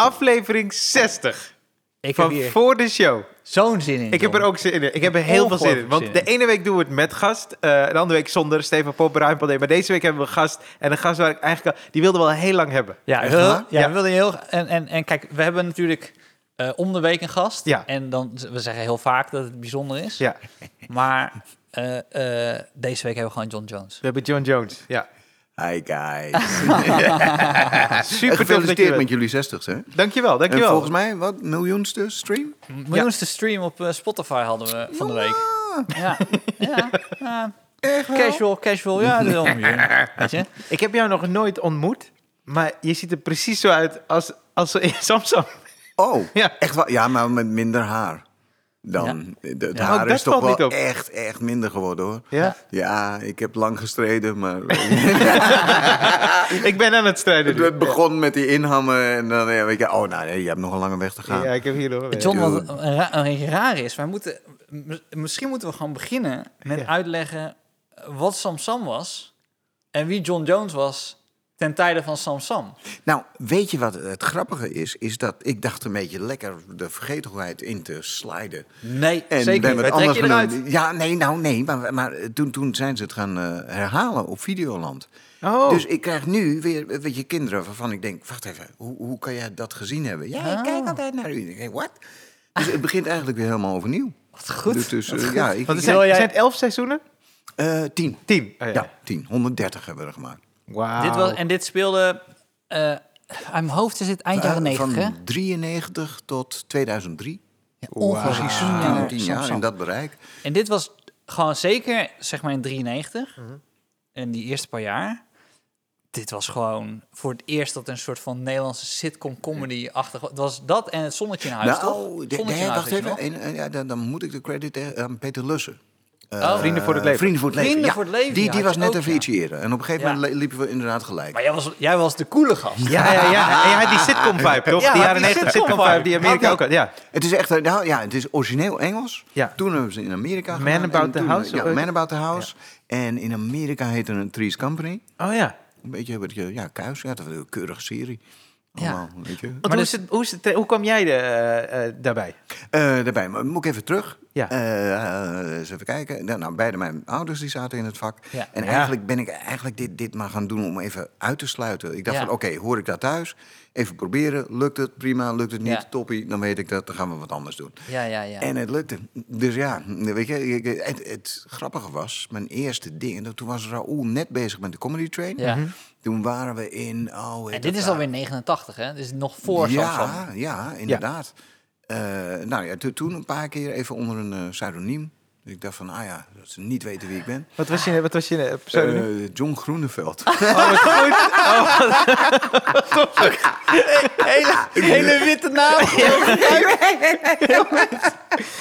Aflevering 60 Ik heb van hier voor de show. zo'n zin in. Ik heb er ook zin in. Ik heb er heel veel zin in. Want de ene week doen we het met gast. eh, de andere week zonder Stefan Pop, Ruim. Maar deze week hebben we een gast. En een gast waar ik eigenlijk al... Die wilde we al heel lang hebben. Ja, heel, ja, Ja. we wilden heel. En, en, en kijk, we hebben natuurlijk eh, om de week een gast. Ja. En dan, we zeggen heel vaak dat het bijzonder is. Ja, Maar eh, deze week hebben we gewoon John Jones. we hebben John Jones. Ja. Hi guys. Super Gefeliciteerd met jullie 60 hè? Dankjewel, En dankjewel. volgens mij, wat, miljoenste stream? Miljoenste stream op eh, Spotify hadden we van de week. Ja, ja, ja. Casual, casual, ja, dat is wel een miljoen. Weet je? Ik heb jou nog nooit ontmoet. Maar je ziet er precies zo uit als, als in Samsung. Oh, Ja. echt wel. Ja, maar met minder haar. Dan. De- Het Ja, haar dat is toch wel echt, echt minder geworden hoor. Ja? Ja, ik heb lang gestreden, maar Ik ben aan het strijden. nu. het begon met die inhammen en dan ja, weet je, oh nou nee, je hebt nog een lange weg te gaan. Ja, ik heb hier nog een John, wat een, ra- een beetje raar is, wij moeten, misschien moeten we gewoon beginnen met Ja. uitleggen wat Samsam was en wie John Jones was ten tijde van Samsam. Nou, weet je wat het grappige is? Is dat ik dacht een beetje lekker de vergetelheid in te sliden. Nee, En zeker ben niet. Wij trekken je eruit. Ja, nee, nou nee, maar, maar toen, toen zijn ze het gaan eh, herhalen op Videoland. Oh, Dus ik krijg nu weer, weet je, kinderen waarvan ik denk, wacht even, hoe, hoe kan jij dat gezien hebben? Ja, ik kijk altijd naar u. Ik denk, wat? Dus het begint eigenlijk weer helemaal overnieuw. Wat goed. Dus, dus, wat eh, goed. ja, ik, want er zijn, jij- zijn het elf seizoenen? eh, tien. Tien. Oh, Ja, tien. 130 hebben we er gemaakt. Wauw. Dit was, en dit speelde, eh uit mijn hoofd is het eind jaren Eh, 90, hè? Van 93 tot 2003. Ja, ongeveer Precies, tien 10 jaar in dat bereik. En dit was gewoon zeker, zeg maar in 93, Mhm. en die eerste paar jaar. Dit was gewoon voor het eerst dat een soort van Nederlandse sitcom comedy-achtig... Het was dat en het zonnetje in huis, toch? Nou, de, Zonnetje nee, in huis, wacht even. En, en, ja, dan, dan moet ik de credit eh, aan Peter Lussen. Eh, Oh. Vrienden voor het leven. Vrienden voor het leven. Vrienden ja. voor het leven, Die, die was net ook, even ja. iets eerder. En op een gegeven Ja. moment liepen we inderdaad gelijk. Maar jij was, jij was de coole gast. Ja, ja, ja. En jij had die sitcom-vibe, toch? Ja, die jaren die 90 sitcom sitcom-vibe die vibe. Amerika ook had. Ja. Het is echt, eh, nou ja, het is origineel Engels. Ja. Toen hebben ze in Amerika Man gedaan. About the House, Ja, Man About the House. En in Amerika heette het Three's Company. Oh ja. Een beetje, een beetje ja, kuis. Ja, dat was een keurige serie. Ja. Allemaal, weet je. Want Maar hoe, is het, hoe, is het, hoe kwam jij de, eh, eh, daarbij? Eh, daarbij, maar moet ik even terug? Ja. Eens even kijken. Nou, Nou, beide mijn ouders die zaten in het vak. Ja. En Ja. eigenlijk ben ik eigenlijk dit, dit maar gaan doen om even uit te sluiten. Ik dacht Ja. van, oké, hoor ik dat thuis? Even proberen. Lukt het? Prima. Lukt het niet? Ja. Toppie. Dan weet ik dat. Dan gaan we wat anders doen. Ja, ja, ja. En het lukte. Dus ja, weet je, het, het grappige was, mijn eerste ding, en toen was Raoul net bezig met de Comedy Train. ja. Toen waren we in, oh, En dit is daar? alweer 89, hè? Is nog voor ja, Samsung. Ja, inderdaad. Eh, nou ja, to- toen een paar keer even onder een eh, pseudoniem. Ik dacht van, ah ja, dat ze niet weten wie ik ben. Wat was je, wat was je pseudoniem? Eh, John Groeneveld. Hele, hele witte naam.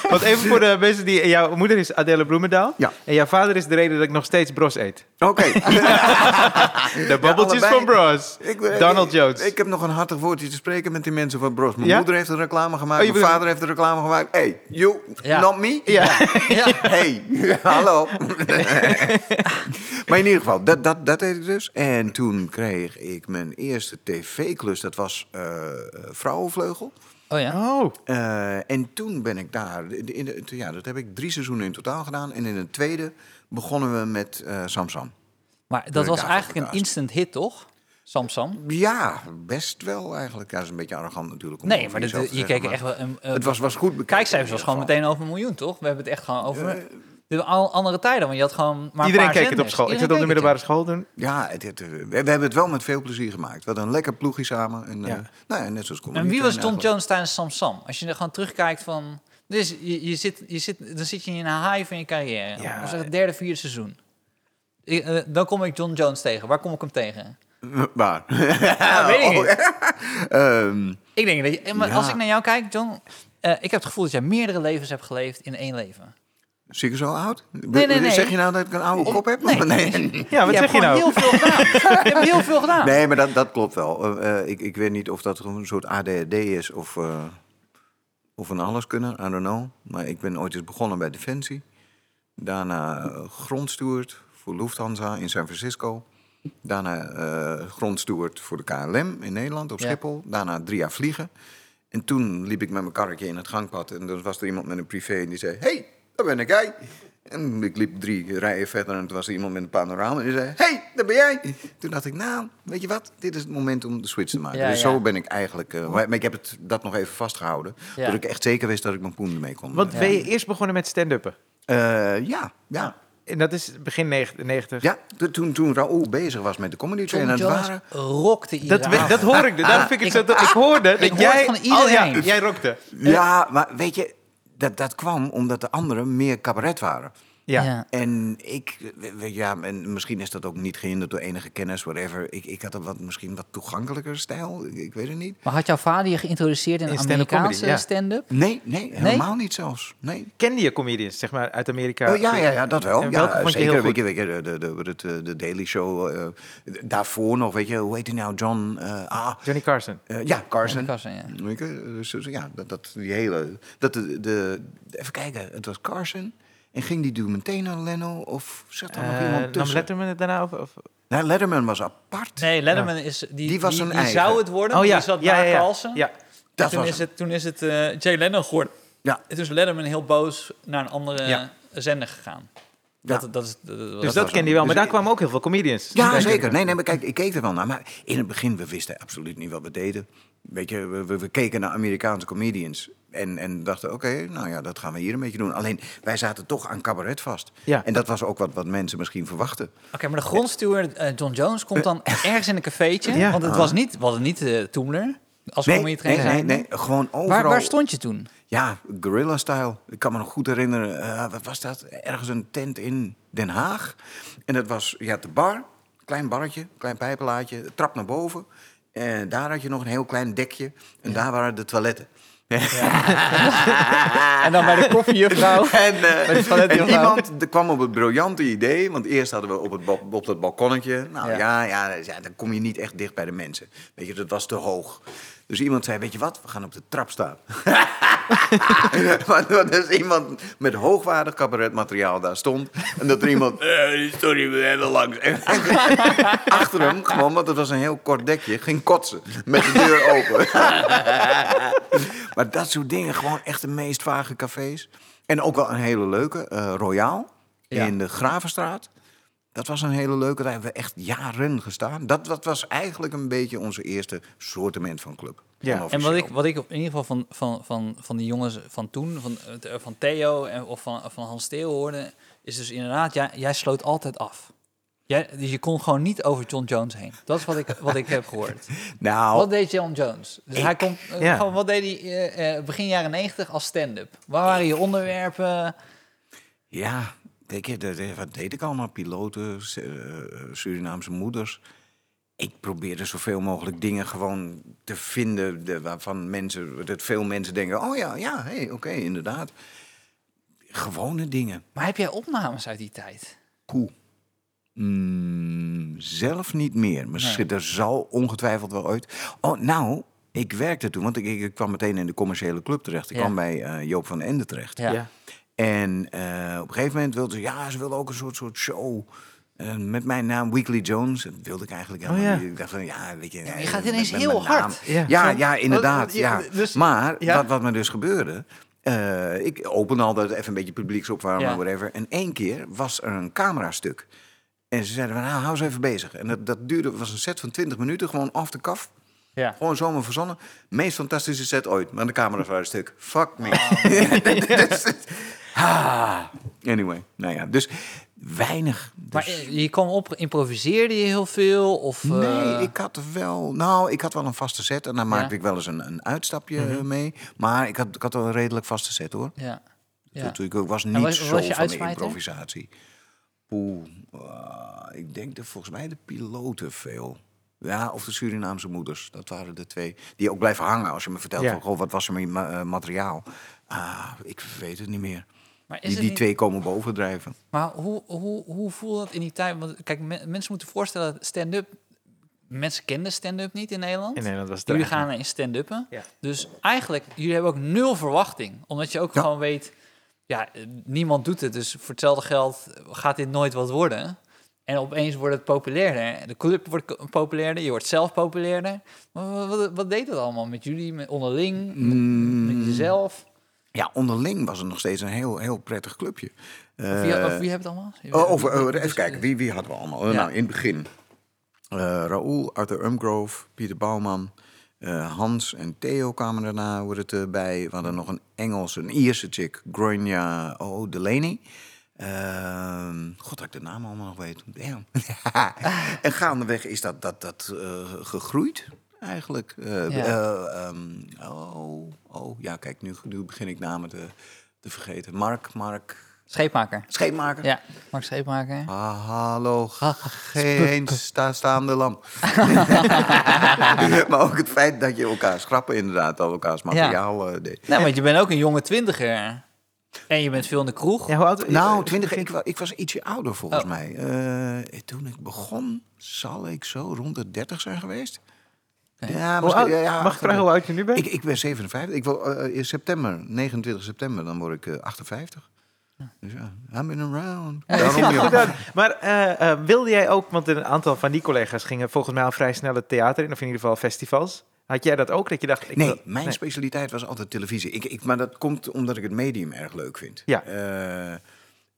Want even voor de mensen die... Jouw moeder is Adele Bloemendaal. Ja. En jouw vader is de reden dat ik nog steeds Bros eet. Oké. De babbeltjes allebei. van Bros. Ik, Donald Jones. Ik heb nog een hartig woordje te spreken met die mensen van Bros. Mijn Ja? moeder heeft een reclame gemaakt. Oh, mijn vader heeft een reclame gemaakt. Hey, you, not me? Ja. Hey, hallo. maar in ieder geval, dat, dat, dat deed ik dus. En toen kreeg ik mijn eerste tv-klus. Dat was eh, Vrouwenvleugel. Oh ja. Oh. Eh, en toen ben ik daar... In de, in de- ja, dat heb ik drie seizoenen in totaal gedaan. En in het tweede begonnen we met eh Samsam. Maar dat was eigenlijk een instant hit, toch? Samsung. Ja, best wel eigenlijk. Ja, dat is een beetje arrogant natuurlijk. om Nee, maar dit, je zeggen, keek echt wel... Een, een- Het was, was goed bekeken. Kijkcijfers was gewoon geval. meteen over een miljoen, toch? We hebben het echt gewoon over... Eh, dit waren al andere tijden, want je had gewoon maar een Iedereen keek het op school. Ik zit Iedereen op de middelbare school toen. Ja, het, het, we, we hebben het wel met veel plezier gemaakt. We hadden een lekker ploegje samen. En, Ja. ja. nou ja, net zoals. En wie was John Jones tijdens Samsam? Als je er gewoon terugkijkt van... Dus je, je zit, je zit, dan zit je in een high van je carrière. Ja. Dat is het derde, vierde seizoen. Ik, eh, dan kom ik John Jones tegen. Waar kom ik hem tegen? Waar? Ja, weet ik niet. Ehm, Ik denk dat je, maar Ja. als ik naar jou kijk, John... eh, ik heb het gevoel dat jij meerdere levens hebt geleefd in één leven. zie ik er zo oud? Nee, nee, nee. Zeg je nou dat ik een oude kop heb? Nee. nee. Ja, wat je zeg hebt je nou? gewoon heel veel gedaan. je hebt heel veel gedaan. Nee, maar dat, dat klopt wel. Eh, eh, ik, ik weet niet of dat een soort ADHD is of, eh of een alleskunner. I don't know. Maar ik ben ooit eens begonnen bij Defensie. Daarna grondsteward voor Lufthansa in San Francisco. Daarna eh grondsteward voor de KLM in Nederland op Ja. Schiphol. Daarna drie jaar vliegen. En toen liep ik met mijn karretje in het gangpad. En dan was er iemand met een privé en die zei... hey, daar ben ik jij. En ik liep drie rijen verder en toen was er iemand met een panorama. En die zei, hey, daar ben jij. Toen dacht ik, nou, weet je wat? Dit is het moment om de switch te maken. Ja, dus ja. zo ben ik eigenlijk... eh, maar ik heb het, dat nog even vastgehouden. Ja. Dat ik echt zeker wist dat ik mijn poen ermee kon. Want Ja. ben je eerst begonnen met stand-uppen? Eh, ja, ja. En dat is begin 90. Ja, to- toen, toen Raoul bezig was met de comedy train. Tom En Jones waren, rockte iedere Dat, dat hoor ik. Daarom vind ik het zo... Ik- Ik hoorde dat ik jij... van Oh, ja, iedereen. jij rokte. ja, maar weet je, dat, dat kwam omdat de anderen meer cabaret waren. Ja. Ja. En ik, ja, en misschien is dat ook niet gehinderd door enige kennis, whatever. Ik, ik had een wat, misschien wat toegankelijker stijl, ik, ik weet het niet. Maar had jouw vader je geïnteresseerd in, In stand-up Amerikaanse ja. stand-up? Nee, nee, helemaal niet zelfs. Nee. Kende je comedians, zeg maar, uit Amerika? Oh, ja, ja, ja, dat wel. En Ja, welke vond je zeker. heel weet je, goed? weet je, de, de, de, de, de Daily Show. eh, daarvoor nog, weet je, hoe heet hij nou? John. eh, ah, Johnny Carson. eh, ja, Carson. Carson, ja. Weet je, dus, dus ja, dat, dat, die hele... Dat de, de, even kijken, het was Carson. En ging die doen meteen naar Leno? Of zat er nog Eh, iemand nam tussen? Letterman het daarna over? Of? Nee, Letterman was apart. Nee, Letterman is... Die, Die was die, een die eigen. zou het worden, Oh ja, die zat ja, na ja, ja. Carlsen. ja. En Dat toen, was is hem. het, toen is het eh, Jay Leno geworden. Ja. En toen is Letterman heel boos naar een andere Ja. zender gegaan. Ja. Dat, dat is, dat, dat- Dus dat hem. kende je wel. Maar Dus daar kwamen ook heel veel comedians. Ja, zeker. Nee, nee, maar kijk, ik keek er wel naar. Maar in het begin, we wisten absoluut niet wat we deden. Weet je, we, we, we keken naar Amerikaanse comedians. En, en dachten, oké, nou ja, dat gaan we hier een beetje doen. Alleen, wij zaten toch aan cabaret vast. Ja. En dat was ook wat, wat mensen misschien verwachten. Oké, maar de grondsteward eh, John Jones komt dan ergens in een cafeetje. Ja. Want het was niet, we hadden niet eh Toemler als Nee, nee, trainer. nee, nee, gewoon overal. Waar, waar stond je toen? Ja, guerrilla-style. Ik kan me nog goed herinneren, eh, wat was dat? Ergens een tent in Den Haag. En dat was, je had de bar, klein barretje, klein pijpenlaadje, trap naar boven. En daar had je nog een heel klein dekje. En daar waren de toiletten. En dan bij de koffiejuffrouw. En, eh, en iemand kwam op het briljante idee, want eerst hadden we op, het op dat balkonnetje. Nou Ja. ja. Ja, ja, dan kom je niet echt dicht bij de mensen. Weet je, dat was te hoog. Dus iemand zei, weet je wat, we gaan op de trap staan. Want er dus iemand met hoogwaardig cabaretmateriaal daar stond. En dat er iemand, eh, sorry, we hebben langs. En achter hem, gewoon, want het was een heel kort dekje, ging kotsen. Met de deur open. maar dat soort dingen, gewoon echt de meest vage cafés. En ook wel een hele leuke, eh Royaal, Ja. in de Gravenstraat. Dat was een hele leuke, daar hebben we echt jaren gestaan. Dat, dat was eigenlijk een beetje onze eerste soortement van club. Ja. En wat ik, wat ik in ieder geval van, van, van, van die jongens van toen, van, eh, van Theo en, of van, van Hans Steel hoorde, is dus inderdaad, jij, jij sloot altijd af. Jij, dus je kon gewoon niet over John Jones heen. Dat is wat ik, wat ik heb gehoord. Nou, Wat deed John Jones? Dus hij komt, eh, Ja. gewoon, wat deed hij eh, eh, begin jaren negentig als stand-up? Waar waren je onderwerpen? Ja, eh, wat deed ik allemaal? Piloten, eh, Surinaamse moeders. Ik probeerde zoveel mogelijk dingen gewoon te vinden de, waarvan mensen, dat veel mensen denken: oh ja, ja, hé, hey, oké, inderdaad. Gewone dingen. Maar heb jij opnames uit die tijd? Hoe? Mm, zelf niet meer. Misschien er zal ongetwijfeld wel uit. Oh, nou, ik werkte toen, want ik, ik kwam meteen in de commerciële club terecht. Ik Ja. kwam bij eh, Joop van Ende terecht. Ja. Ja. En eh, op een gegeven moment wilden ze, ja, ze wilden ook een soort, soort show. Eh, met mijn naam Weekly Jones. Dat wilde ik eigenlijk helemaal Oh, ja. niet. Ik dacht van, ja, weet je... je eh, gaat met- ineens met heel hard. Ja. Ja, ja, inderdaad. Oh, ja, Ja. dus- maar ja. wat, wat me dus gebeurde... eh, ik opende altijd even een beetje publieksopwarmen, Ja. whatever. En één keer was er een camerastuk. En ze zeiden van, nou, hou eens even bezig. En dat, dat duurde, was een set van 20 minuten, gewoon off the cuff. Ja. Gewoon zomaar verzonnen. Meest fantastische set ooit. Maar de camera's waren stuk. Fuck me. Dus- ah. Anyway, nou ja. Dus weinig. Dus- Maar eh, je kwam op, improviseerde je heel veel? Of, eh, Nee, ik had wel... Nou, ik had wel een vaste set. En daar maakte ik wel eens een, een uitstapje Mhm. eh, mee. Maar ik had, ik had wel een redelijk vaste set, hoor. Ja. ja. Toen- Ik was niet was- zo was je van de improvisatie. Oeh, ah, ik denk dat volgens mij de piloten veel. Ja, of de Surinaamse moeders. Dat waren de twee. Die ook blijven hangen als je me vertelt Ja. van, goh, wat was er met eh, materiaal. Ah, ik weet het niet meer. Maar, Die, die niet- twee komen bovendrijven. maar hoe, hoe, hoe voelde dat in die tijd? Want kijk, me- mensen moeten voorstellen, stand-up... Mensen kenden stand-up niet in Nederland. In Nederland was het Jullie er gaan in stand-uppen. Ja. Dus eigenlijk, jullie hebben ook nul verwachting. Omdat je ook Ja. gewoon weet... Ja, niemand doet het. Dus voor hetzelfde geld gaat dit nooit wat worden. En opeens wordt het populairder. De club wordt populairder, je wordt zelf populairder. Maar Wat, wat, wat deed dat allemaal met jullie, met onderling, met, Mm. met jezelf? Ja, onderling was het nog steeds een heel, heel prettig clubje. Of wie, Eh, wie heeft het allemaal? Oh, over, dus- even kijken, wie, wie hadden we allemaal? Eh, Ja. Nou, in het begin. eh Raoul, Arthur Umgrove, Pieter Bouwman, Hans en Theo kwamen daarna hoorde het, eh, bij. We hadden nog een Engels, een Ierse chick, Gronya oh, Delaney. Ehm, God, dat ik de naam allemaal nog weet. En gaandeweg is dat, dat, dat gegroeid, eigenlijk. Eh, Ja. eh, ehm, oh, oh, ja, kijk, nu, nu begin ik namen te, te vergeten. Mark, Mark, Scheepmaker. scheepmaker. Ja, Mark Scheepmaker. Ah, hallo, geen sta staande lamp. maar ook het feit dat je elkaar schrappen inderdaad, al elkaars materiaal eh, deed. Nou, want je bent ook een jonge twintiger. En je bent veel in de kroeg. Ja, hoe oud? Nou, twintig, ik, ik was ietsje ouder volgens Oh. mij. Eh, toen ik begon, zal ik zo rond de 30 zijn geweest. Ja, Hoe misschien- oud- ja, ja, mag ik vragen hoe oud je nu bent? Ik, ik ben 57. Ik wil, eh, in september, 29 september, dan word ik eh, 58. Dus ja. Daarom, joh. Goed aan. Maar eh, eh, wilde jij ook, want een aantal van die collega's gingen volgens mij al vrij snel het theater in, of in ieder geval festivals. Had jij dat ook, dat je dacht... Ik Nee, wil- mijn nee. specialiteit was altijd televisie. Ik, ik, maar dat komt omdat ik het medium erg leuk vind. Ja. Eh,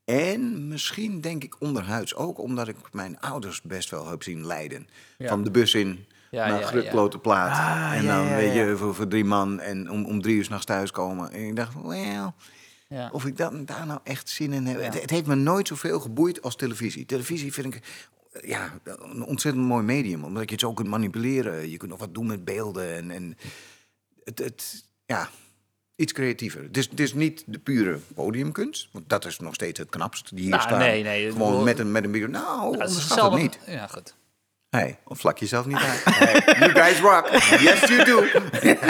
en misschien denk ik onderhuids ook omdat ik mijn ouders best wel heb zien lijden. Ja. Van de bus in Ja, naar ja, Grutklote Plaat. Ah, en ja, dan ja, weet ja. je, voor, voor drie man en om, om drie uur s'nachts thuiskomen. En ik dacht, well, Ja. of ik dat, daar nou echt zin in heb. Ja. Het, het heeft me nooit zoveel geboeid als televisie. Televisie vind ik ja, een ontzettend mooi medium. Omdat je het zo kunt manipuleren. Je kunt nog wat doen met beelden. En, en het, het, ja, iets creatiever. Het is, het is niet de pure podiumkunst. Want dat is nog steeds het knapst. Die hier Nou, staan. nee, Gewoon bedoel- met een, met een micro. Nou, Ja, het is onderschat het hetzelfde- niet. Ja, goed. Hey, of vlak jezelf niet uit. Hey, you guys rock. Yes, you do.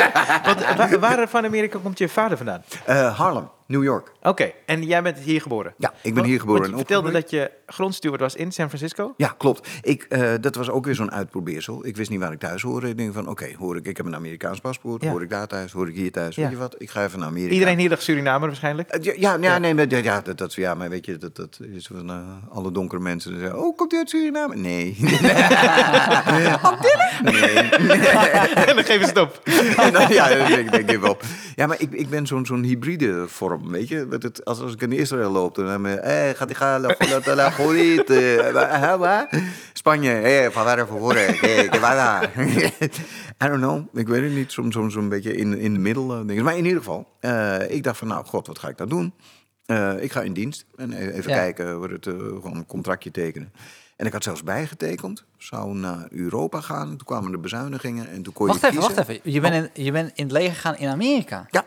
Want eh, wa- waar van Amerika komt je vader vandaan? Eh, Harlem, New York. Oké, en jij bent hier geboren? Ja, ik ben hier geboren want en je vertelde dat je grondsteward was in San Francisco? Ja, klopt. Ik, eh, dat was ook weer zo'n uitprobeersel. Ik wist niet waar ik thuis hoorde. Ik denk van, oké, hoor ik, ik heb een Amerikaans paspoort. Ja. Hoor ik daar thuis? Hoor ik hier thuis? Ja. Weet je wat? Ik ga even naar Amerika. Iedereen hier dacht Surinamer waarschijnlijk? Eh, Ja, ja, ja, nee, maar, ja, dat, dat, ja, maar weet je, dat, dat is van eh, alle donkere mensen. zeggen, oh, komt u uit Suriname? Nee. nee. en dan geven ze het op. Nou, ja, dat denk, denk ik wel. Ja, maar ik, ik ben zo'n zo'n hybride vorm, weet je. Dat het, als, als ik in Israël loop, dan heb ik... Eh, gaat die gaan, la, la, la, la, gorit, eh? Spanje, eh, van waar voor eh? I don't know, ik weet het niet. Soms soms zo'n beetje in, in de middel. dingen. Maar in ieder geval, eh, ik dacht van, nou, god, wat ga ik nou doen? Eh, ik ga in dienst en e- even Ja. kijken, wordt het, gewoon een contractje tekenen. En ik had zelfs bijgetekend, zou naar Europa gaan. Toen kwamen de bezuinigingen en toen kon Wacht je even, kiezen. wacht even. Je bent, in, je bent in het leger gegaan in Amerika? Ja,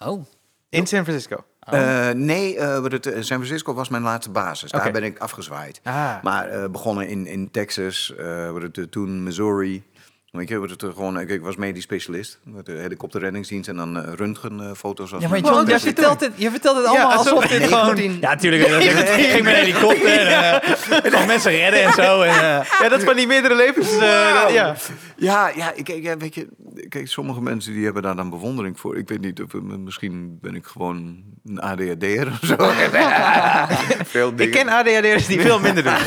Oh. In San Francisco. Eh, nee, eh, wat het, eh, San Francisco was mijn laatste basis. Daar ben ik afgezwaaid. Ah. Maar eh, begonnen in, in Texas, wat het, toen Missouri. Weet je, wat het, gewoon, ik, ik was medisch specialist. Met de helikopterreddingsdienst en dan eh, röntgenfoto's. als Ja, maar mijn John, je specialist. vertelt het, je vertelt het allemaal alsof- alsof dit gewoon... 19. Ja, natuurlijk. Ik ging met een helikopter en eh, kon mensen redden en zo. En, eh, Ja, dat is van die meerdere levens. eh, ja. Ja, ja, ik, ik- ja, weet je, kijk, sommige mensen die hebben daar dan bewondering voor. Ik weet niet, of, misschien ben ik gewoon een ADHD'er of zo. Veel Ik ken ADHD'ers die veel minder doen.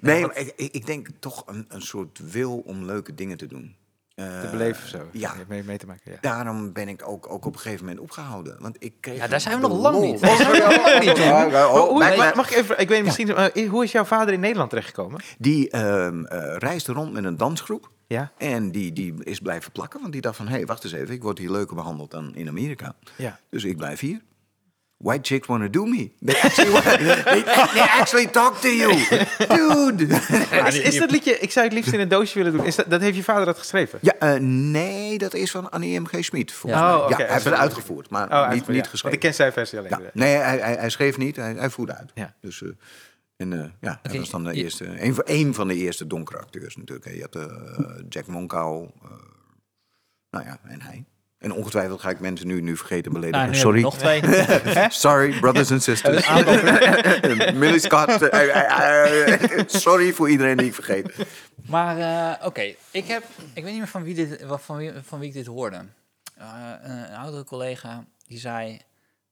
Nee, maar ik, ik denk toch een, een soort wil om leuke dingen te doen. Te Eh, beleven of zo. Ja. Mee, mee te maken, ja. Daarom ben ik ook, ook op een gegeven moment opgehouden. Want ik kreeg Ja, daar zijn we nog lang lol. niet. Oh, mag, ik even, ik weet misschien, eh, hoe is jouw vader in Nederland terechtgekomen? Die ehm, eh, reisde rond met een dansgroep. Ja. En die, die is blijven plakken. Want die dacht van, hé, hey, wacht eens even. Ik word hier leuker behandeld dan in Amerika. Ja. Dus ik blijf hier. White chicks wanna do me. They actually, wa- they, they actually talk to you. Dude. Is, is dat liedje, ik zou het liefst in een doosje willen doen. Is dat, dat heeft je vader dat geschreven? Ja, eh, nee, dat is van Annie M.G. Schmid. volgens Ja. mij. Oh, oké. ja, hij heeft het uitgevoerd, maar Oh, hij- niet, ja, niet Want geschreven. ik ken zijn versie alleen. Ja. Nee, hij, hij, hij schreef niet, hij, hij voerde uit. Ja. Dus, eh, en eh, ja, hij Oké, was dan de eerste, een, van- een van de eerste donkere acteurs natuurlijk. hè. Je had Jack Monkau, eh, nou ja, en hij. En ongetwijfeld ga ik mensen nu, nu vergeten beledigen. Nou, Sorry. nog twee. Sorry, brothers and sisters. Millie Scott. eh, eh, eh, sorry voor iedereen die ik vergeet. Maar oké, ik heb, ik weet niet meer van wie, dit, van wie, van wie ik dit hoorde. Een, oudere collega die zei, het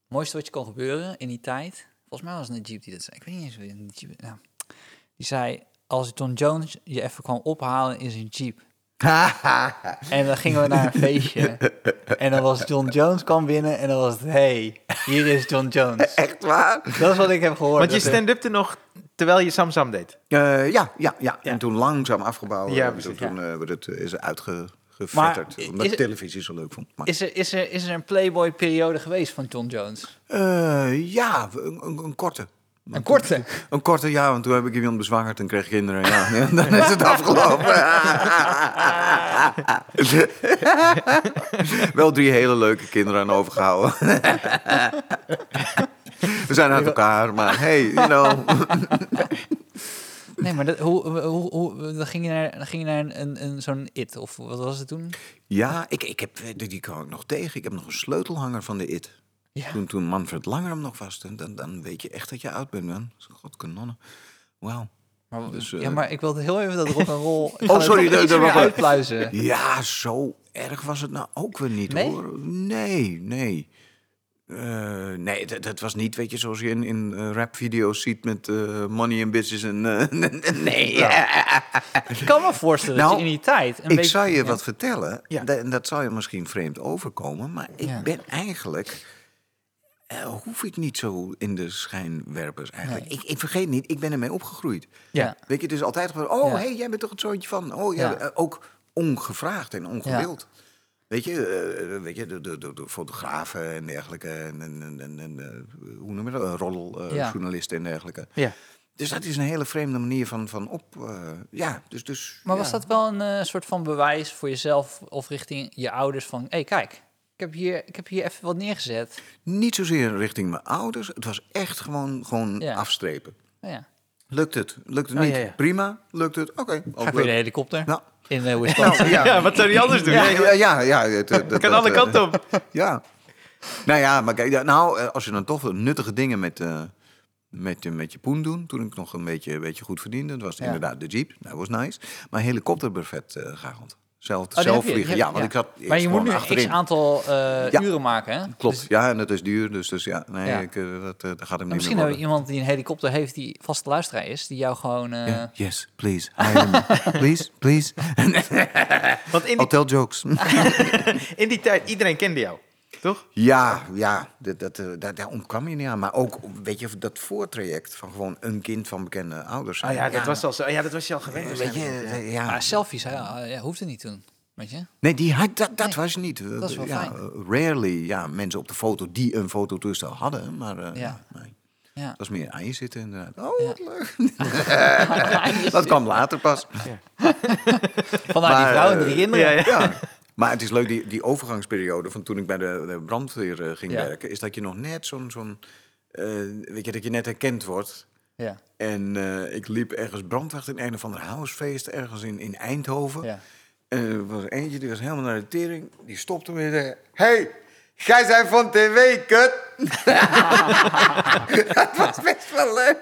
mooiste wat je kon gebeuren in die tijd volgens mij was het een Jeep die dat zei. Ik weet niet eens wie een Jeep. Die zei, als John Jones je even kwam ophalen in zijn Jeep. En dan gingen we naar een feestje. En dan was John Jones kwam binnen en dan was het, hey, hier is John Jones. Echt waar? Dat is wat ik heb gehoord. Want je er- stand-upte nog terwijl je Sam Sam deed. Eh, ja, ja, ja, Ja. En toen langzaam afgebouwd. Ja, precies, toen ja. eh, werd het, is het uitgevetterd. Maar omdat is ik televisie zo leuk vond. Maar, Is er, is, er, is er een Playboy-periode geweest van John Jones? Eh, ja, een, een, een korte. Een korte? Een korte, ja, want toen heb ik iemand bezwangerd en kreeg kinderen. Ja, en dan is het afgelopen. Wel drie hele leuke kinderen aan overgehouden. We zijn uit elkaar, maar hey, you know. Nee, maar dat, hoe, hoe, hoe, dan ging je naar, dan ging je naar een, een, een, zo'n IT, of wat was het toen? Ja, ik, ik heb, die kwam ik nog tegen. Ik heb nog een sleutelhanger van de IT. Ja. Toen, toen Manfred Langer hem nog was, dan, dan, dan weet je echt dat je oud bent, man. God, kanonnen. Wauw. Maar, Dus, ja, eh, maar ik wilde heel even dat rock'n'roll... Ik Oh, ga er sorry, dat- dat was- uitpluizen. Ja, zo erg was het nou ook weer niet, Nee? hoor. Nee, nee. Eh, nee, dat, dat was niet, weet je, zoals je in, in eh, rapvideo's ziet met money and bitches en... nee, Ik kan me voorstellen dat Nou, je in die tijd... Een ik beetje- zou je ja. wat vertellen, Ja. da- en dat zou je misschien vreemd overkomen, maar ik Ja. ben eigenlijk, hoef ik niet zo in de schijnwerpers eigenlijk. Ik, ik vergeet niet, ik ben ermee opgegroeid. Ja. Weet je, is altijd gewoon, oh, Ja. hey, jij bent toch het zoontje van, oh ja, Ja. eh, ook ongevraagd en ongewild. Weet je, eh, weet je de, de, de, fotografen en dergelijke, en, en, en, en, en, eh, hoe noem je dat, roljournalisten Ja. journalisten en dergelijke. Ja. Dus dat is een hele vreemde manier van, van op, eh, ja, dus... dus Maar ja. was dat wel een eh, soort van bewijs voor jezelf of richting je ouders van... Hé, hey, kijk, ik heb, hier, ik heb hier even wat neergezet. Niet zozeer richting mijn ouders. Het was echt gewoon, gewoon Ja. afstrepen. Nou ja, Lukt het? Lukt het Oh, niet? ja, ja. Prima. Lukt het? Oké. ga ook ik weer de helikopter Nou, in uh, Wisconsin. nou, ja. Ja, wat zou die anders doen? Ja, Ja, ja, het, het- dat- kan dat, alle eh, kanten op. Ja. Nou ja, maar kijk, nou, eh, als je dan toch nuttige dingen met, eh, met, je- met je poen doen. Toen ik nog een beetje, een beetje goed verdiende. Dat was Ja. inderdaad de Jeep. Dat was nice. Maar helikopterbuffet eh gehaald. Zelf, Oh, zelf je, vliegen. Ja, want ik zat Maar eerst je moet nu een achterin. x aantal eh, Ja. uren maken, hè? Klopt, Dus- ja, en dat is duur. Dus, dus ja, nee, Ja. Ik, eh, dat, eh, dat gaat hem maar niet misschien hebben we iemand die een helikopter heeft die vaste luisteraar is, die jou gewoon... yes, please. Please, please. Want in die, Hotel jokes. in die tijd, iedereen kende jou. Toch? ja, ja, dat, dat, eh, daar, daar ontkwam je niet aan. Maar ook, weet je, dat voortraject van gewoon een kind van bekende ouders. Zijn. ja, dat was al zo. Ja, dat was je al gewend. Weet je, Ja. ja. Maar selfies, ja, ja, hoefde niet toen. Weet je? Nee, die had, dat, dat Nee, was niet. eh, dat is wel ja, fijn. Rarely, ja, mensen op de foto die een fototoestel hadden. Maar eh, Ja. nee, Ja. dat was meer aan je zitten inderdaad. Oh, wat leuk. Dat kwam later pas. die Maar, vrouw en drie kinderen. Ja. Maar het is leuk, die, die overgangsperiode van toen ik bij de, de brandweer eh, ging Ja. werken, is dat je nog net zo'n, zo'n eh, weet je, dat je net herkend wordt. Ja. En eh, ik liep ergens brandwacht in een of ander housefeest ergens in, in Eindhoven. Ja. En er was eentje, die was helemaal naar de tering. Die stopte en zei, hey, jij bent van tv, kut. dat was best wel leuk.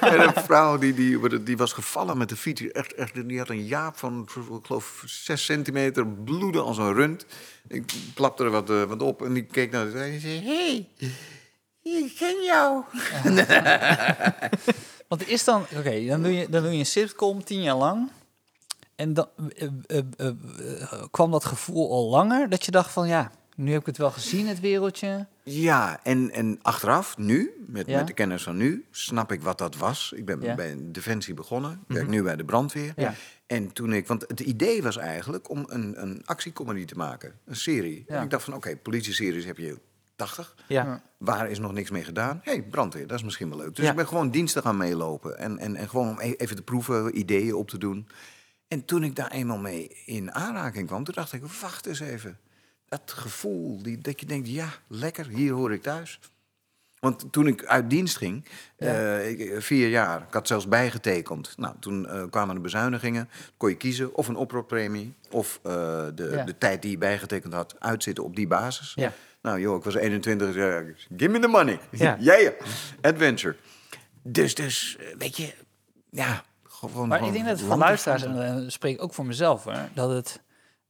en een vrouw die, die, die was gevallen met de fiets. Die Echt, echt, die had een jaap van, ik geloof, zes centimeter. Bloeden als een rund. Ik klapte er wat, eh, wat op en die keek naar de en zei... Hey, ik ken jou. Want is dan, oké, dan, doe je, dan doe je een sitcom tien jaar lang. En dan eh, eh, kwam dat gevoel al langer dat je dacht van ja, nu heb ik het wel gezien, het wereldje. Ja, en, en achteraf, nu, met, Ja. met de kennis van nu, snap ik wat dat was. Ik ben Ja. bij Defensie begonnen, ik werk nu bij de brandweer. Ja. En toen ik, want het idee was eigenlijk om een, een actiecomedy te maken, een serie. Ja. En ik dacht van, oké, politie-series heb je 80. Ja. Waar is nog niks mee gedaan? Hé, hey, brandweer, dat is misschien wel leuk. Dus Ja. ik ben gewoon diensten gaan meelopen. En, en, en gewoon om e- even te proeven, ideeën op te doen. En toen ik daar eenmaal mee in aanraking kwam, toen dacht ik, wacht eens even. Dat gevoel, die, dat je denkt, ja, lekker, hier hoor ik thuis. Want toen ik uit dienst ging, eh, ik- vier jaar, ik had zelfs bijgetekend. Nou, toen eh, kwamen de bezuinigingen, kon je kiezen of een oproeppremie... of eh, de, Ja. de tijd die je bijgetekend had, uitzitten op die basis. Ja. Nou joh, ik was 21, uh, give me the money. Ja. Adventure. Dus, dus, eh, weet je, ja, gewoon... Maar ik denk dat het land- luisteraars, en spreek ik ook voor mezelf hoor, dat het...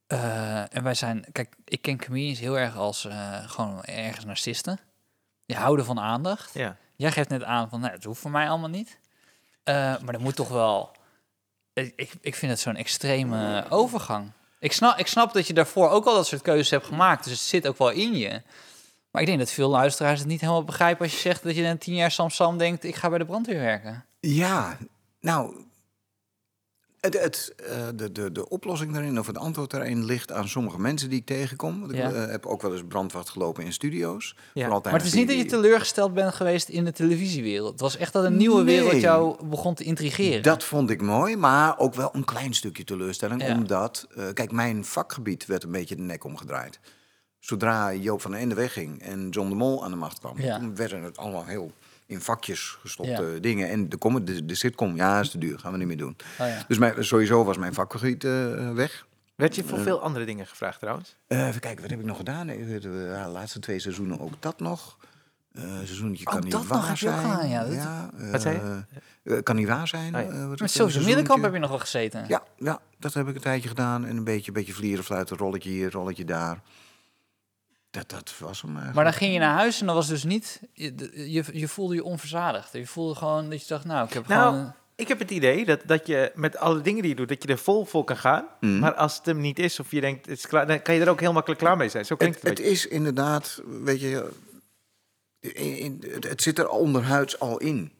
eh, en wij zijn, kijk, ik ken comedians heel erg als eh, gewoon ergens narcisten. Die houden van aandacht. Ja. Jij geeft net aan van, nou, het hoeft voor mij allemaal niet. Eh, maar er moet toch wel... Ik, ik- ik vind het zo'n extreme overgang. Ik snap, ik snap dat je daarvoor ook al dat soort keuzes hebt gemaakt. Dus het zit ook wel in je. Maar ik denk dat veel luisteraars het niet helemaal begrijpen als je zegt dat je na tien jaar Samsam denkt, ik ga bij de brandweer werken. Ja, nou, het, het, eh, de, de, de oplossing daarin, of het antwoord daarin, ligt aan sommige mensen die ik tegenkom. Want ik Ja. eh, heb ook wel eens brandwacht gelopen in studio's. Ja. Maar het is niet dat je teleurgesteld bent geweest in de televisiewereld. Het was echt dat een nieuwe Nee. wereld jou begon te intrigeren. Dat vond ik mooi, maar ook wel een klein stukje teleurstelling. Ja. Omdat, eh, kijk, mijn vakgebied werd een beetje de nek omgedraaid. Zodra Joop van den Ende wegging en John de Mol aan de macht kwam... Toen werden het allemaal heel in vakjes gestopte Ja. dingen. En de, com- de, de sitcom, ja, is te duur, gaan we niet meer doen. Oh ja. Dus mijn, sowieso was mijn vakgebied eh, weg. Werd je voor veel andere dingen gevraagd trouwens? Eh, even kijken, wat heb ik nog gedaan? Eh, De, laatste twee seizoenen ook dat nog. Eh seizoentje Ook kan niet waar zijn. gedaan, ja. Dat- eh, Wat zei eh, kan niet waar zijn. Oh ja. eh, Met Social Middenkamp heb je nog wel gezeten. Ja, ja, dat heb ik een tijdje gedaan. En een beetje, beetje vlieren, fluiten, rolletje hier, rolletje daar. Dat, dat was hem eigenlijk. Maar dan ging je naar huis en dan was dus niet... Je, je, je voelde je onverzadigd. Je voelde gewoon dat je dacht, nou, ik heb Nou, gewoon... Ik heb het idee dat, dat je met alle dingen die je doet, dat je er vol voor kan gaan. Mhm. Maar als het hem niet is, of je denkt, het is klaar, dan kan je er ook heel makkelijk klaar mee zijn. Zo klinkt Het, het. het een beetje. is inderdaad, weet je, in, in- het, het zit er onderhuids al in.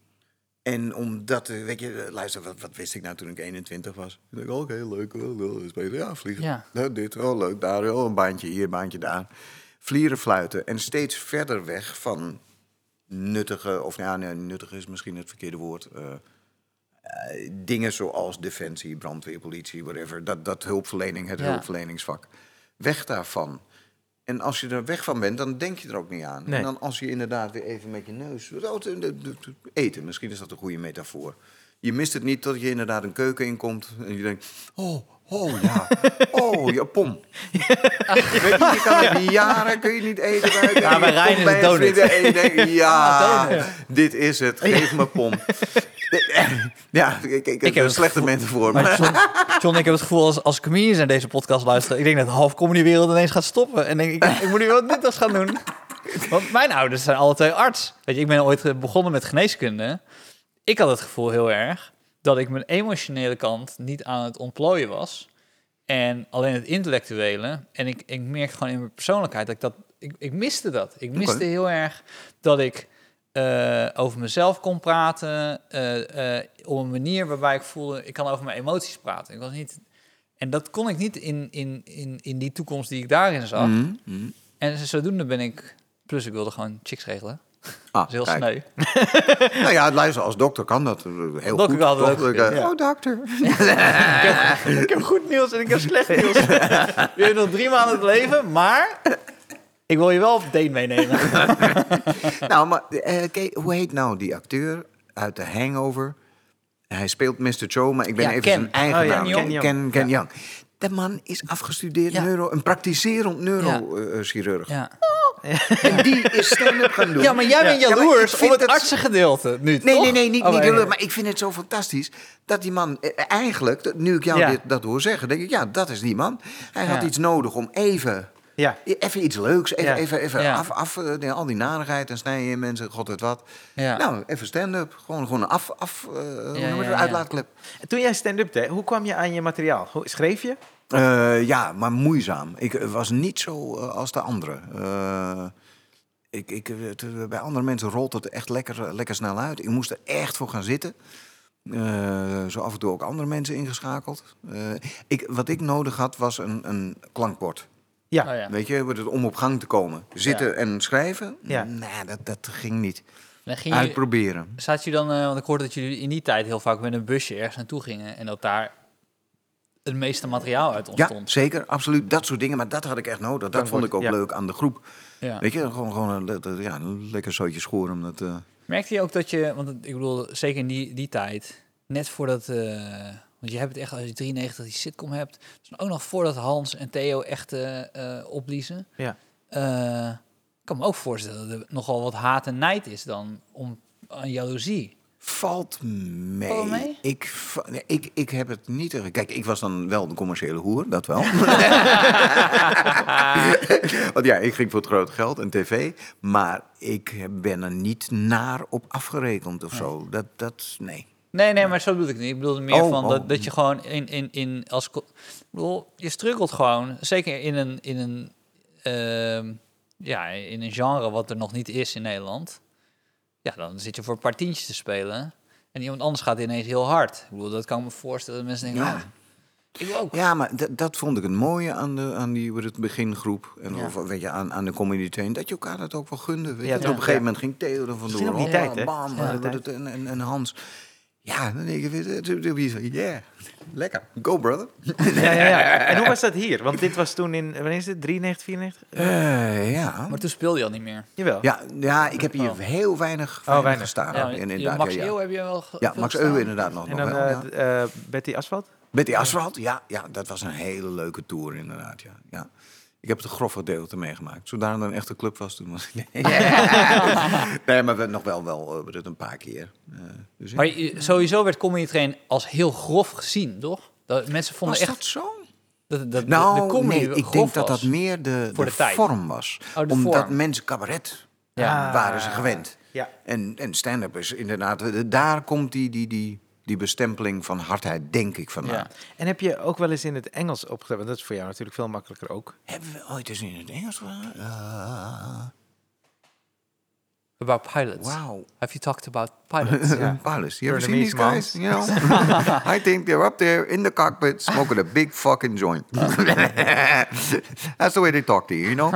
En omdat, eh, weet je, eh, luister, wat, wat wist ik nou toen ik 21 was? Ik dacht, oké, leuk, oh, oh, spelen, ja, vliegen. Ja. Ja, dit, oh, leuk, daar, oh, een baantje hier, een baantje daar. Vlieren, fluiten en steeds verder weg van nuttige, of ja, nee, nuttig is misschien het verkeerde woord. eh, eh, dingen zoals defensie, brandweer, politie, whatever. Dat, dat hulpverlening, het Ja. hulpverleningsvak. Weg daarvan. En als je er weg van bent, dan denk je er ook niet aan. Nee. En dan als je inderdaad weer even met je neus... de- Eten, misschien is dat een goede metafoor. Je mist het niet tot je inderdaad een keuken inkomt... en je denkt, oh, oh ja, oh ja, pom. Weet je, je kan het jaren kun je niet eten buiten. Ja, bij Je Rijn is het donut. je denkt, ja, Ah, donut. dit is het, geef me pom. Ja, ik, ik, ik heb een slechte metafoor. Maar Maar John, John, ik heb het gevoel als, als comedians naar deze podcast luisteren... ik denk dat de half comedywereld ineens gaat stoppen. En denk ik, ik moet nu wat nuttigs gaan doen. Want mijn ouders zijn alle twee arts. Weet je, ik ben ooit begonnen met geneeskunde. Ik had het gevoel heel erg dat ik mijn emotionele kant niet aan het ontplooien was. En alleen het intellectuele. En ik, ik merk gewoon in mijn persoonlijkheid dat ik dat... Ik, ik miste dat. Ik miste heel erg dat ik eh, over mezelf kon praten. eh, eh, op een manier waarbij ik voelde... Ik kan over mijn emoties praten. Ik was niet... En dat kon ik niet in, in, in, in die toekomst die ik daarin zag. Mhm, mhm. En zodoende ben ik... Plus ik wilde gewoon chicks regelen. Ah, Dat is heel kijk. sneu. Nou ja, luister, als dokter kan dat eh, heel Dokter goed. kan Ik, eh, ja. Oh, dokter. ik, heb, ik heb goed nieuws en ik heb slecht nieuws. Je hebt nog drie maanden te leven, maar... Ik wil je wel op date meenemen. nou, maar eh, hoe heet nou die acteur uit The Hangover? Hij speelt Mr. Cho, maar ik ben Ja, even Ken. zijn eigen Oh ja, naam. Ken Ken, Young. Ken, Ken Young. De man is afgestudeerd Ja. neuro, een praktiserend neurochirurg. Ja. En die is stand-up gaan doen. ja, maar jij bent Ja, jaloers vind op het het- artsengedeelte nu, Nee, toch? nee, nee, niet, Oh, niet maar ik vind het zo fantastisch dat die man eh, eigenlijk, dat- nu ik jou Ja. dit, dat hoor zeggen, denk ik, ja, dat is die man. Hij had Ja. iets nodig om even, Ja, even iets leuks, even, Ja. even, even Ja. af, af eh, nee, al die narigheid en snijden in mensen, god weet wat. Ja. Nou, even stand-up, gewoon, gewoon een af, af eh, hoe noem je ja, het, ja. uitlaatklep. En toen jij stand-up deed, hoe kwam je aan je materiaal? Hoe, schreef je? Eh, ja, maar moeizaam. Ik eh, was niet zo eh, als de anderen. Eh, ik, ik, het- bij andere mensen rolt het echt lekker, lekker snel uit. Ik moest er echt voor gaan zitten. Eh, zo af en toe ook andere mensen ingeschakeld. Eh, ik, wat ik nodig had, was een, een klankbord. Ja, Oh, ja. Weet je, om op gang te komen. Zitten Ja. en schrijven? Ja. Nee, dat, dat ging niet. Ging je, Uitproberen. Zat je dan, eh, want ik hoorde dat jullie in die tijd heel vaak met een busje ergens naartoe gingen en dat daar het meeste materiaal uit Ja, ontstond. zeker, absoluut. Dat soort dingen, maar dat had ik echt nodig. Dat vond ik ook ja. leuk aan de groep. Ja. Weet je, gewoon, gewoon een, ja, een lekker zootje schoren. om Dat, eh, Merkte je ook dat je, want ik bedoel, zeker in die, die tijd, net voordat, eh, want je hebt het echt als je 93 die sitcom hebt, dus ook nog voordat Hans en Theo echt eh, eh, opbliezen. Ja. Eh, ik kan me ook voorstellen dat er nogal wat haat en nijd is dan om aan jaloezie. Valt mee. Valt mee? Ik, ik, ik heb het niet... Kijk, ik was dan wel de commerciële hoer, dat wel. Want ja, ik ging voor het grote geld en tv. Maar ik ben er niet naar op afgerekend of zo. Dat, dat, nee. Nee, nee, maar zo bedoel ik niet. Ik bedoel meer Oh, van oh. Dat, dat je gewoon in, in, in als... co- Ik bedoel, je struggelt gewoon, zeker in een, in een, ehm, ja, in een genre wat er nog niet is in Nederland. Ja, dan zit je voor een paar tientjes te spelen. En iemand anders gaat ineens heel hard. Ik bedoel, dat kan ik me voorstellen dat mensen denken, Ja. oh, ik ook. Ja, maar dat- dat vond ik het mooie aan, de, aan die, het begingroep. En Ja. of, weet je, aan, aan de train. Dat je elkaar dat ook wel gunde. Weet Ja, je. En toch? op een gegeven Ja. moment ging Theo er vandoor. Misschien ook die tijd, hè? Bam, Ja, het- en, en, en Hans. Ja, dan denk wie zo, yeah, lekker. Go, brother. Ja, ja, ja. En hoe was dat hier? Want dit was toen in, wanneer is het? 93, 94? Eh, ja. Maar toen speelde je al niet meer. Jawel. Ja, ja, ik heb hier Oh. heel weinig, weinig, weinig. gestaan. Ja, En je- inderdaad, Max ja, ja. Eeuw heb je wel Ja, Max? Euwe inderdaad nog, En nog dan wel. eh, eh, Betty Asphalt? Betty Asphalt, ja, ja, dat was een hele leuke tour inderdaad. Ja, ja. Ik heb het grove gedeelte meegemaakt. Zodra er een echte club was, toen was ik... Nee, nee maar we nog wel, wel eh, het een paar keer. Eh, dus. Maar je- sowieso werd Comedy Train als heel grof gezien, toch? Dat, mensen vonden was echt dat zo? dat, dat Nou, de, de comedy nee, ik grof denk dat dat meer de, Voor de, de tijd. vorm was. Oh, de Omdat vorm. mensen cabaret Ja. waren ze gewend. Ja. En, en stand-up is inderdaad... Daar komt die, die, die, die bestempeling van hardheid, denk ik, vandaan. Ja. En heb je ook wel eens in het Engels opgezet? Want dat is voor jou natuurlijk veel makkelijker ook. Hebben we ooit eens in het Engels gedaan? Uh, About pilots. Wauw. Have you talked about pilots? Ja. Pilots. You ever seen these guys? You know, I think they're up there in the cockpit smoking a big fucking joint. That's the way they talk to you, you know.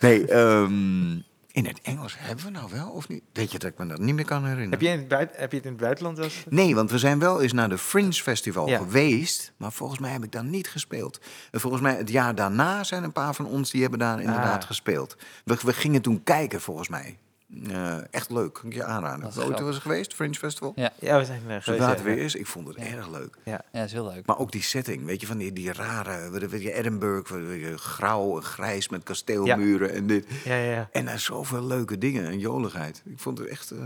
Nee, ehm, in het Engels hebben we nou wel of niet? Weet je dat ik me dat niet meer kan herinneren? Heb je, in het heb je het in het buitenland wel? Nee, want we zijn wel eens naar de Fringe Festival Ja. geweest, maar volgens mij heb ik daar niet gespeeld. En volgens mij het jaar daarna zijn een paar van ons die hebben daar inderdaad Ah. gespeeld. We, we gingen toen kijken, volgens mij. Eh, echt leuk, kan ik je aanraden. Grappig. was geweest, Fringe Festival? Ja. Ja, we zijn uh, Zodra het weer is, ik vond het erg leuk. ja, dat is heel leuk. Maar ook die setting, weet je, van die, die rare, weet je, Edinburgh, weet je, grauw en grijs met kasteelmuren en dit. Ja, ja, ja. En er zoveel leuke dingen en joligheid. Ik vond het echt... eh,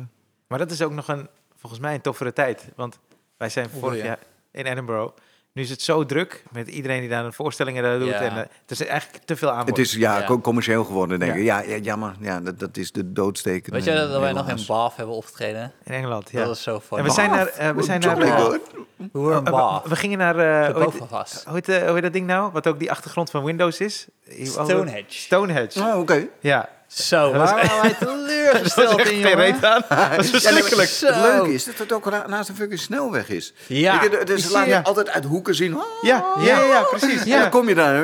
Maar dat is ook nog een, volgens mij een toffere tijd. Want wij zijn vorig jaar in Edinburgh. Nu is het zo druk met iedereen die daar een voorstellingen daar doet. Ja. En, eh, het is eigenlijk te veel aanbod. het is ja, Ja. co- commercieel geworden, denk ik. Ja, ja, jammer. Ja, dat, dat is de doodsteken. Weet je dat wij nog in. Bath hebben opgetreden? in Engeland, ja. Dat is zo en funny. we zijn naar... Eh, we zijn naar eh. We were in eh, Bath. we, gingen naar... eh, The hoe, heet, eh, hoe heet dat ding nou? Wat ook die achtergrond van Windows is? Stonehenge. Stonehenge. Oh, oké. Ja. Zo, was waar waren wij Dat teleurgesteld in, jongen? aan. Dat is verschrikkelijk. Zo. Het leuke is dat het ook naast een fucking snelweg is. Ja. Dus Ik laten ja. je altijd uit hoeken zien. Oh, Ja, ja, ja, ja, precies. En Ja. dan kom je daar.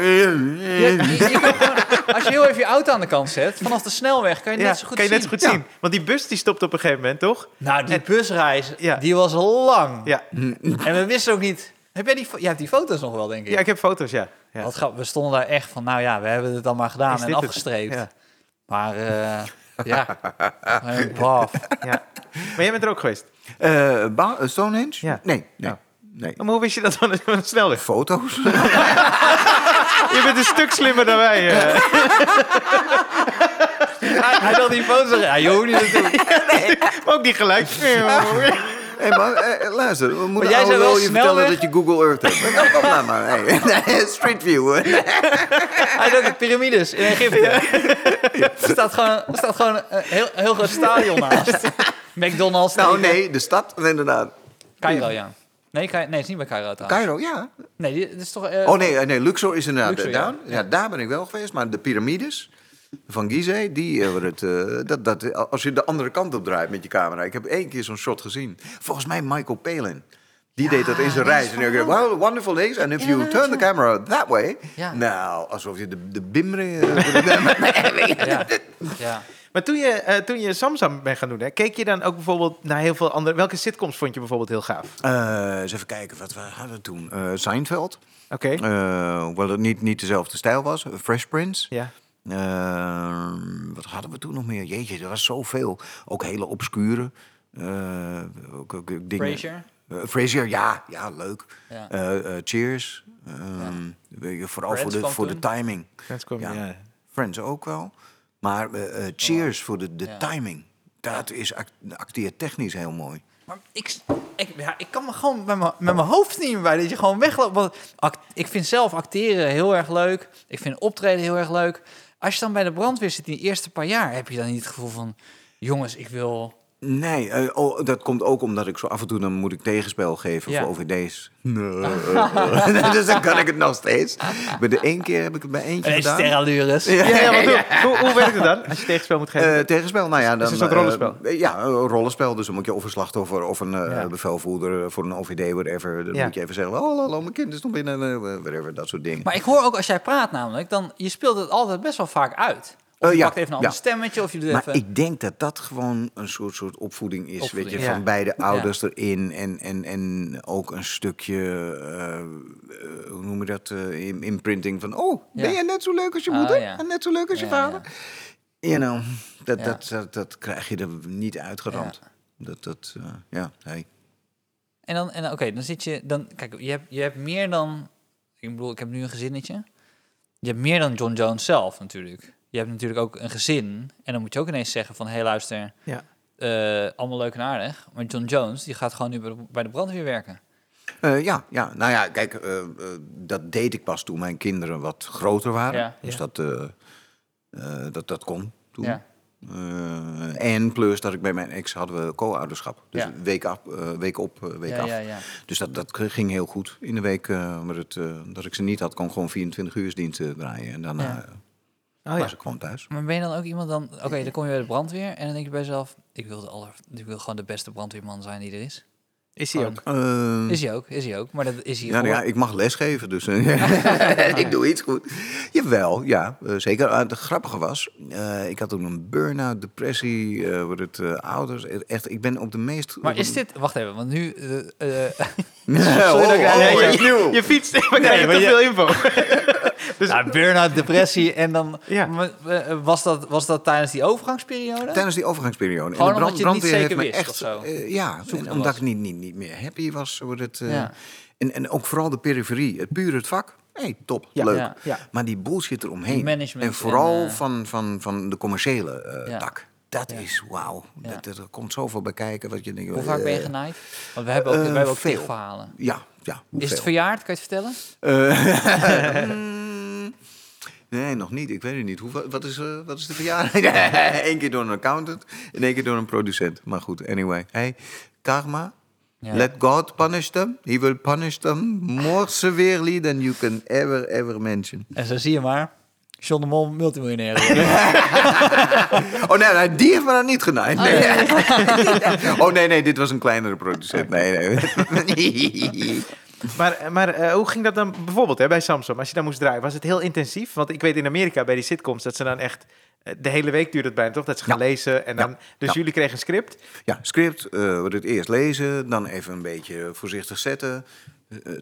Als je heel even je auto aan de kant zet, vanaf de snelweg, kan je Ja, net zo goed kan je net zien. zo goed Ja. zien. Want die bus die stopt op een gegeven moment, toch? Nou, die En- busreis, Ja. die was lang. Ja, En we wisten ook niet... Heb jij die, jij hebt die foto's nog wel, denk ik. ja ik heb foto's, ja. ja. Wat we stonden daar echt van, nou ja, we hebben het dan maar gedaan Is en afgestreept. Ja. Maar eh, ja, Bath. Ja. Maar jij bent er ook geweest. Eh, eh, Stonehenge? Ja. Nee, nee. Ja. nee. Maar hoe wist je dat van een, snelweg? Foto's? Je bent een stuk slimmer dan wij. eh. Hij, hij wil die foto's zeggen, hoeft niet te doen. Maar ook niet gelijk. Hé, maar eh, luister, we moeten jij oude wel lul je vertellen dat je Google Earth hebt. Kom, kom nou maar. Hey. Nee, Street View. Hij doet de piramides in Egypte. Er staat gewoon, er staat gewoon een heel, heel groot stadion naast. McDonald's. Nou, tegen- nee, de stad, inderdaad. Cairo, ja. Nee, Cairo, nee, het is niet bij Cairo trouwens. Cairo, ja. Nee, dit is toch... eh, Oh nee, eh, nee Luxor is inderdaad Luxor, eh. Ja. daar ben ik wel geweest. Maar de piramides van Gizeh, die hebben het... eh, dat, dat, als je de andere kant op draait met je camera. Ik heb één keer zo'n shot gezien. Volgens mij Michael Palin. Die deed dat in zijn reis. En ik dacht, well, wonderful days. And if you Inderdaad, turn the camera that way... Ja. Nou, alsof je de, de bimre... eh, Ja, ja. Maar toen je, eh, toen je Samsam bent gaan doen, hè, keek je dan ook bijvoorbeeld naar heel veel andere... Welke sitcoms vond je bijvoorbeeld heel gaaf? Eh, eens even kijken, wat we hadden toen. Eh Seinfeld. Oké, Eh, hoewel het niet, niet dezelfde stijl was. Fresh Prince. ja. Eh, wat hadden we toen nog meer? Jeetje, er was zoveel. Ook hele obscure eh, ook, ook dingen. Frasier. Eh, Frasier, ja, ja, leuk. Ja. Eh, eh, cheers. Ehm, Vooral voor de, voor de timing. Friends kwam, Ja. ja. Friends ook wel. Maar cheers voor de, de Ja. timing. dat is act acteertechnisch heel mooi. Maar ik, ik, ja, ik kan me gewoon met mijn, met mijn hoofd niet meer bij dat je gewoon wegloopt. Want act- ik vind zelf acteren heel erg leuk. Ik vind optreden heel erg leuk. Als je dan bij de brandweer zit in die eerste paar jaar, heb je dan niet het gevoel van... Jongens, ik wil... Nee, eh, oh, dat komt ook omdat ik zo af en toe dan moet ik tegenspel geven Ja. voor OVD's. Nee. dus dan kan ik het nog steeds. Bij de één keer heb ik het bij eentje En gedaan. Ja, ja, want hoe, hoe, hoe werkt het dan als je tegenspel moet geven? Eh, tegenspel, nou ja, dan... het een eh, rollenspel? ja, een rollenspel. Dus dan moet je of een slachtoffer of een eh, Ja. bevelvoerder voor een OVD, whatever. Dan Ja. moet je even zeggen, oh, hallo, mijn kind is nog binnen, eh, whatever, dat soort dingen. Maar ik hoor ook als jij praat namelijk, dan je speelt het altijd best wel vaak uit. Of Eh, je ja, pakt even een ander ja. stemmetje, of je doet Maar even... ik denk dat dat gewoon een soort, soort opvoeding is. Opvoeding, weet je, ja. van beide ouders erin. En, en, en ook een stukje, eh, eh, hoe noem je dat, im- imprinting van... Oh, ben je net zo leuk als je Ah, moeder? ja. En net zo leuk als je vader? You know, dat, Ja. dat, dat, dat krijg je er niet uitgeramd. Dat, dat, ja, hey. En dan, en oké, dan zit je, dan, kijk, je hebt, je hebt meer dan, ik bedoel, ik heb nu een gezinnetje. Je hebt meer dan John Jones zelf natuurlijk. Je hebt natuurlijk ook een gezin. En dan moet je ook ineens zeggen van, hé hey, luister, Ja. eh, allemaal leuk en aardig. Maar John Jones, die gaat gewoon nu bij de, brandweer werken. Eh, ja, ja, nou ja, kijk, eh, dat deed ik pas toen mijn kinderen wat groter waren. Ja. Dus Ja. Dat, eh, eh, dat, dat kon toen. Ja. Eh, en plus dat ik bij mijn ex hadden we co-ouderschap. Dus Ja. week, af, week op, week Ja, af. ja, ja. Dus dat, dat ging heel goed in de week. eh, maar het, eh, dat ik ze niet had, kon gewoon 24 uur diensten draaien. En daarna Ja. eh, Oh, ja. was ik gewoon thuis. Maar ben je dan ook iemand dan, oké, dan kom je bij de brandweer. En dan denk je bij jezelf, ik wil, de aller, ik wil gewoon de beste brandweerman zijn die er is. Is hij ook? Eh, Is hij ook, is hij ook. Maar dat is hij Ja, nou ja, ik mag lesgeven, dus eh, ik doe iets goed. Jawel, ja, eh, zeker. Ah, het grappige was, eh, ik had toen een burn-out, depressie, eh wordt het ouders. Echt, ik ben op de meest... Maar is dit, wacht even, want nu, Oh, oh, nee, oh, je- fietst, we krijgen maar te je- veel info. dus, Ja, burn-out, depressie en dan... Ja. Eh, Was, dat, was dat tijdens die overgangsperiode? Tijdens die overgangsperiode. Gewoon en de omdat je het niet brandweer zeker heeft me echt, of zo? eh, ja, en omdat was. ik niet, niet, niet meer happy was. Wordt het, eh, Ja. en, en ook vooral de periferie, het puur het vak. hey, top, Ja, leuk. ja. ja. Maar die bullshit eromheen. Management en vooral en, eh, van, van, van de commerciële eh, Ja. tak. Dat Ja. is wauw. Ja. Dat, dat- er komt zoveel bij kijken. Wat je denkt, Hoe vaak ben je genaaid? Want we hebben ook, eh, we hebben ook veel. verhalen. Ja, ja. Is het verjaard? Kan je het vertellen? Eh, mm, nee, nog niet. Ik weet het niet. Hoe, wat, is, eh, wat is de verjaardag? Eén keer door een accountant en één keer door een producent. Maar goed, anyway. Hey, karma. Ja. Let God punish them. He will punish them more severely than you can ever, ever mention. En zo zie je maar. John de Mol, multimiljonair. Oh nee, nee, die heeft me dan niet genaaid. Nee. Oh nee, nee, dit was een kleinere producent. Nee, nee. Maar, maar eh, hoe ging dat dan bijvoorbeeld hè, bij Samsung? Als je daar moest draaien, was het heel intensief? Want ik weet in Amerika bij die sitcoms dat ze dan echt... eh, De hele week duurt het bijna toch? Dat ze gaan Ja. lezen en dan... Ja. Dus Ja. jullie kregen een script. Ja, script, we het eerst lezen, dan even een beetje voorzichtig zetten.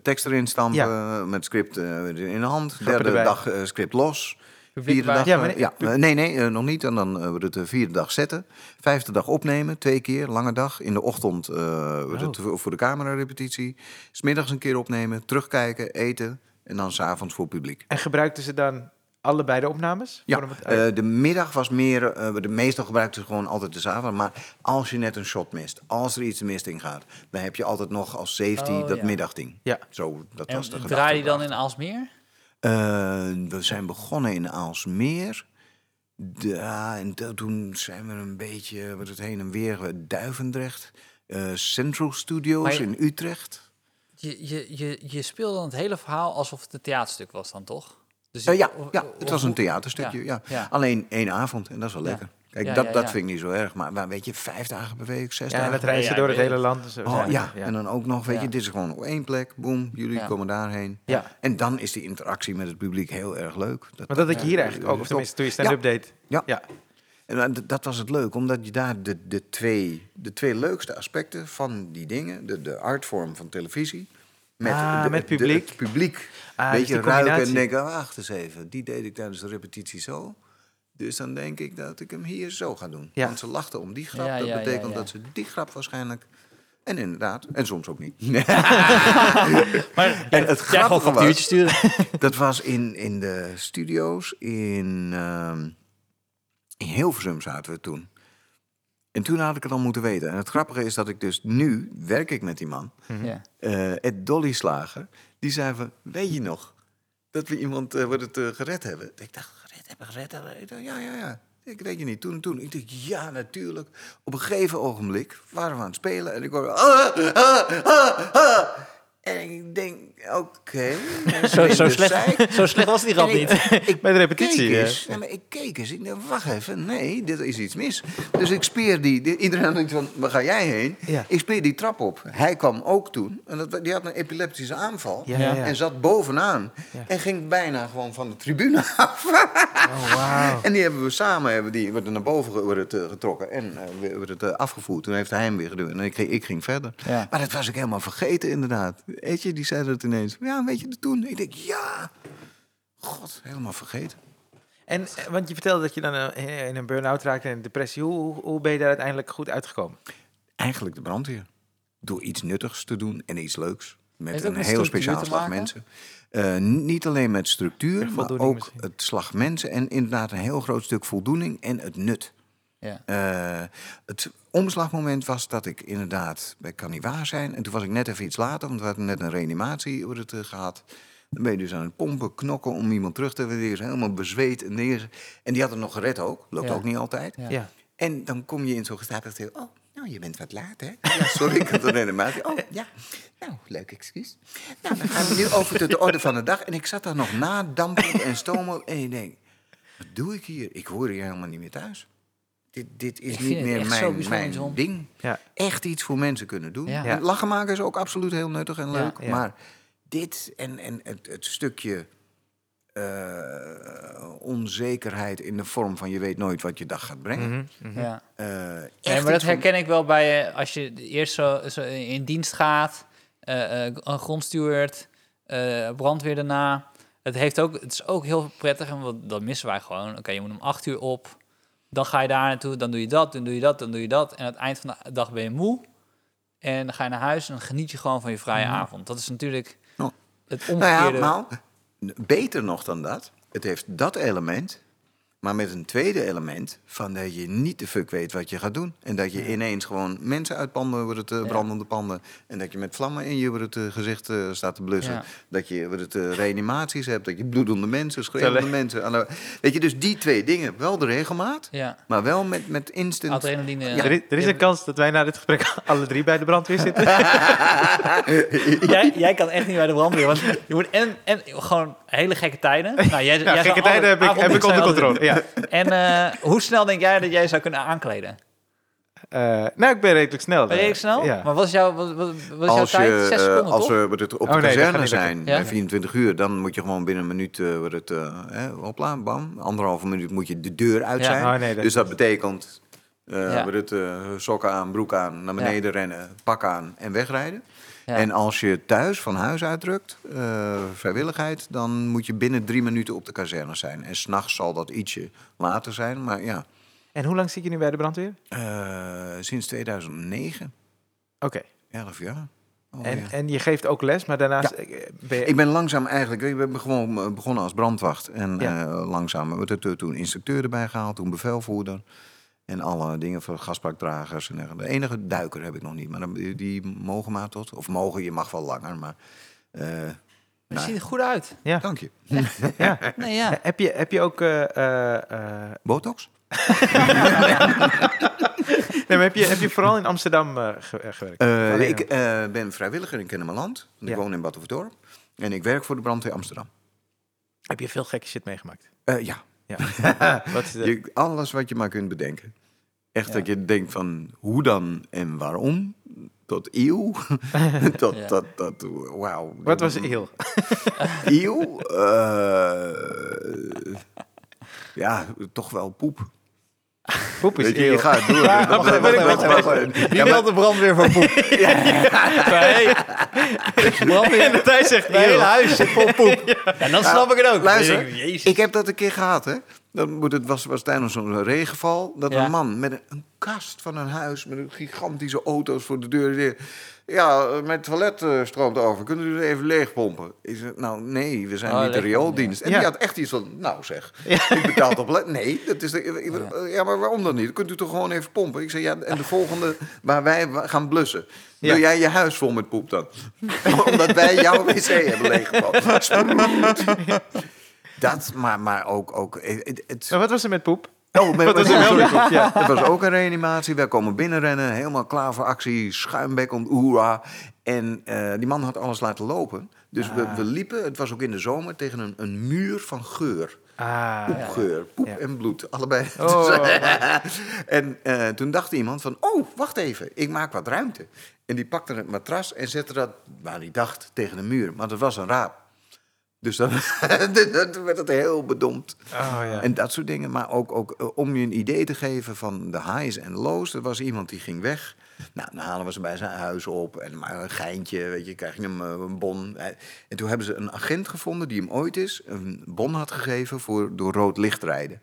tekst erin stampen, met script in de hand. Derde erbij. dag script los. Vierde dag, Ja, maar ja, eh, nee, nee, eh, nog niet. En dan uh, we het de vierde dag zetten. Vijfde dag opnemen, twee keer, lange dag. In de ochtend eh, wordt het Oh. voor de camerarepetitie. Smiddags een keer opnemen, terugkijken, eten. En dan s'avonds voor publiek. En gebruikten ze dan allebei de opnames? Ja, eh, de middag was meer, eh, de meestal gebruikten ze gewoon altijd de avond. Maar als je net een shot mist, als er iets mist in gaat, dan heb je altijd nog als safety Oh, dat ja. middagding. Ja. Zo, dat En was de draai je dan in Aalsmeer? Eh, we zijn begonnen in Aalsmeer. Ja, en to- toen zijn we een beetje wat het heen en weer eh, Duivendrecht. eh, Central Studios je- in Utrecht. Je, je, je, je speelde dan het hele verhaal alsof het een theaterstuk was dan, toch? Dus Eh, ja, ja, het was een theaterstukje. Ja. ja. Alleen één avond en dat is wel lekker. Kijk, Ja, dat, ja, dat ja. vind ik niet zo erg. Maar, maar weet je, vijf dagen per week, zes Ja, en dagen dat reizen Ja, door het hele land. en Zo. Oh, ja. ja. en dan ook nog, weet Ja. je, dit is gewoon op één plek, boem, jullie Ja. komen daarheen. Ja. En dan is die interactie met het publiek heel erg leuk. Dat, Maar dat had je hier eigenlijk ook, of tenminste toen je stand-up deed. Ja. Ja. En eh, dat was het leuk, omdat je daar de, de, twee, de twee leukste aspecten van die dingen, de, de artvorm van televisie, met, Ah, de, met de- publiek. het publiek, Ah, weet dus ruiken en denken, "Ah, wacht eens even, die deed ik tijdens de repetitie zo. Dus dan denk ik dat ik hem hier zo ga doen. Ja. Want ze lachten om die grap, Ja, dat ja, betekent ja. dat ze die grap waarschijnlijk... En inderdaad, en soms ook niet. Maar En het grappige was- factuurtje sturen. Dat was in, in de studio's in, ehm in Hilversum zaten we toen. En toen had ik het al moeten weten. En het grappige is dat ik dus nu, werk ik met die man, Ja. eh Ed Dolly Slager, die zei van, weet je nog, dat we iemand eh, wat het eh, gered hebben? Ik dacht, gered hebben, gered? Ik ja, ja, ja. Ik weet je niet, toen en toen. Ik dacht, ja, natuurlijk. Op een gegeven ogenblik waren we aan het spelen en ik hoorde... Ah, ah, ah, ah. En ik denk, oké. Zo, zo, Dus slecht, zo slecht was die grap niet. ik, Bij de repetitie, keek hè? eens, nee, maar ik keek eens. Ik dacht, wacht even. Nee, dit is iets mis. Dus ik speer die... die- iedereen iets van, waar ga jij heen? Ja. Ik speer die trap op. Hij kwam ook toen. En dat, die had een epileptische aanval. Ja, ja, ja. En zat bovenaan. En ging bijna gewoon van de tribune af. Oh, wauw. En die hebben we samen hebben die, wordt er naar boven getrokken. En eh, we- het eh, afgevoerd. Toen heeft hij hem weer gedaan. En ik, ging- ik ging verder. Maar dat was ik helemaal vergeten inderdaad. Weet je, die zei dat ineens. Ja, weet je dat toen? Ik denk, ja. God, helemaal vergeten. En, eh, want je vertelde dat je dan eh, in een burn-out raakte en een depressie. Hoe, hoe, hoe ben je daar uiteindelijk goed uitgekomen? Eigenlijk de brandweer. Door iets nuttigs te doen en iets leuks. Met het een met heel speciaal slag mensen. Eh, niet alleen met structuur, maar ook misschien. het slag mensen. En inderdaad een heel groot stuk voldoening en het nut. Ja. Eh, het omslagmoment was dat ik inderdaad bij Caniva zijn. En toen was ik net even iets later, want we hadden net een reanimatie over het, eh, gehad. Dan ben je dus aan het pompen, knokken om iemand terug te weer helemaal bezweet en neer. En die had het nog gered ook. Loopt Ja. ook niet altijd. Ja. Ja. En dan kom je in zo'n gestapeld stil. Oh, nou, je bent wat laat, hè? Ja, sorry, ik had een reanimatie. Oh, ja. Nou, leuk excuus. Nou, dan gaan we nu over tot de orde van de dag. En ik zat daar nog nadampend en stomend. En ik denk, wat doe ik hier? Ik hoor hier helemaal niet meer thuis. Dit, dit is niet meer mijn, mijn ding. Ja. Echt iets voor mensen kunnen doen. Ja. Lachen maken is ook absoluut heel nuttig en leuk. Ja. Maar dit en, en het, het stukje eh, onzekerheid in de vorm van je weet nooit wat je dag gaat brengen. Mhm, mhm. Ja. Eh, Ja, echt maar dat herken ik wel bij eh, als je eerst zo, zo in dienst gaat, eh, eh, een grondsteward, eh, brandweer daarna. Het, heeft ook, het is ook heel prettig, en wat, dat missen wij gewoon. Oké, je moet om acht uur op, dan ga je daar naartoe, dan doe je dat, dan doe je dat, dan doe je dat. En aan het eind van de dag ben je moe en dan ga je naar huis en dan geniet je gewoon van je vrije avond. Dat is natuurlijk Oh. het Nou omgekeerde. ja, nou, beter nog dan dat. Het heeft dat element, maar met een tweede element van dat je niet de fuck weet wat je gaat doen. En dat je ineens gewoon mensen uit panden wordt het eh, Ja. brandende panden. En dat je met vlammen in je wordt het, eh, gezicht eh, staat te blussen. Ja. Dat je wordt het, reanimaties hebt, dat je bloedende mensen, schreeuwende mensen. aan de- Weet je, dus die twee dingen, wel de regelmaat, ja, maar wel met, met instant... adrenaline. Er, is, er is een kans dat wij na dit gesprek alle drie bij de brandweer zitten. jij, jij kan echt niet bij de brandweer, want je moet en, en gewoon hele gekke tijden. Nou, jij, Ja, jij gekke tijden heb ik, heb ik onder controle. Ja. En eh, hoe snel denk jij dat jij zou kunnen aankleden? Eh, nou, ik ben redelijk snel. Ben je echt snel? Ja. Maar wat is jouw, wat, wat, wat is jouw Als, tijd? je, Zes eh, seconden, als toch? we het op Oh, de nee, dat kazerne zijn. Ja. bij 24 uur, dan moet je gewoon binnen een minuut, eh wat het, eh, hè, hopla, bam, anderhalve minuut moet je de deur uit Ja. zijn. Oh, nee, dat- dus dat betekent eh Ja. wat het, eh, sokken aan, broek aan, naar beneden rennen, pak aan en wegrijden. Ja. En als je thuis van huis uitdrukt, eh, vrijwilligheid, dan moet je binnen drie minuten op de kazerne zijn. En s'nachts zal dat ietsje later zijn, maar ja, En hoe lang zit je nu bij de brandweer? eh, sinds 2009, Oké. 11 jaar. Oh, En, ja. en je geeft ook les, maar daarnaast eh, ben je... Ik ben langzaam eigenlijk, ik ben gewoon begonnen als brandwacht. En Ja. langzaam hebben we er toen instructeur erbij gehaald, toen bevelvoerder. En alle dingen voor gasbakdragers. En dergelijke. de enige duiker heb ik nog niet, maar dan- die, die mogen maar tot. Of mogen, je mag wel langer, maar... eh, Je ziet er goed uit. ja. dank je. ja. Nee, ja. Heb, je, heb je ook... eh, eh, eh, Botox? nee, maar heb, je, heb je vooral in Amsterdam ge- gewerkt? Eh, ik eh, ben vrijwilliger in Kennemerland. Ik Ja. woon in Batuverdorp. En ik werk voor de brandweer Amsterdam. Heb je veel gekke shit meegemaakt? Eh, ja, Ja. Wat is de- Je- alles wat je maar kunt bedenken. Echt Ja. dat je denkt van hoe dan en waarom. Tot eeuw. tot, Ja. tot, tot, wauw. Wat was heel? Eeuw? Eh, ja, toch wel poep. Poep is Weet je, je gaat door. Ja, wacht, wacht, wacht, wacht. Wie Ja, de brandweer van poep? Nee. Brandweer. En dat hij zegt Het hele huis zit vol poep. En dan snap ik het ook. Luister, Jezus. ik heb dat een keer gehad, hè. Dan moet het was, was tijdens zo'n regenval dat Ja. een man met een, een kast van een huis met een gigantische auto's voor de deur. Ja, eh, mijn toilet eh, stroomt over. Kunnen jullie even leegpompen? Ik zeg, nou nee, we zijn Oh, niet de riooldienst. En ja. die had echt iets van, nou zeg, ik betaal toch Nee, dat is de, ja. maar waarom dan niet? Kunt u toch gewoon even pompen? Ik zeg, ja, en de volgende waar wij gaan blussen. Wil jij je huis vol met poep dan? Omdat wij jouw wc hebben leeggepompt. Dat, maar, maar ook... ook het, het, Maar wat was er met poep? Oh, Wat was? Ja. Ook een reanimatie. Wij komen binnenrennen, helemaal klaar voor actie, schuimbekkend, hoera. En eh, die man had alles laten lopen. Dus we, Ah. we liepen, het was ook in de zomer, tegen een, een muur van geur. Ah, Poepgeur, poep Ja. en bloed, allebei. Oh. En eh, toen dacht iemand van, oh, wacht even, ik maak wat ruimte. En die pakte het matras en zette dat, waar hij dacht, tegen de muur. Maar dat was een raap. Dus dan, dan werd het heel bedompt. oh ja. En dat soort dingen. Maar ook, ook eh, om je een idee te geven van de highs en lows. Er was iemand die ging weg. Nou, dan halen we ze bij zijn huis op. En maar een geintje, weet je, krijg je hem eh, een bon. Eh, En toen hebben ze een agent gevonden die hem ooit is een bon had gegeven voor door rood licht rijden.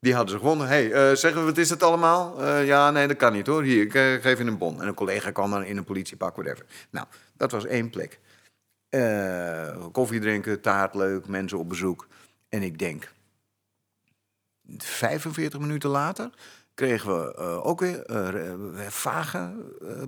Die hadden ze gevonden. hey, eh, zeggen we, wat is het allemaal? Ja, nee, dat kan niet hoor. Hier, ik geef je een bon. En een collega kwam dan in een politiepak, whatever. Nou, dat was één plek. Eh, koffie drinken, taart leuk, mensen op bezoek. En ik denk, 45 minuten later kregen we eh, ook weer eh, vage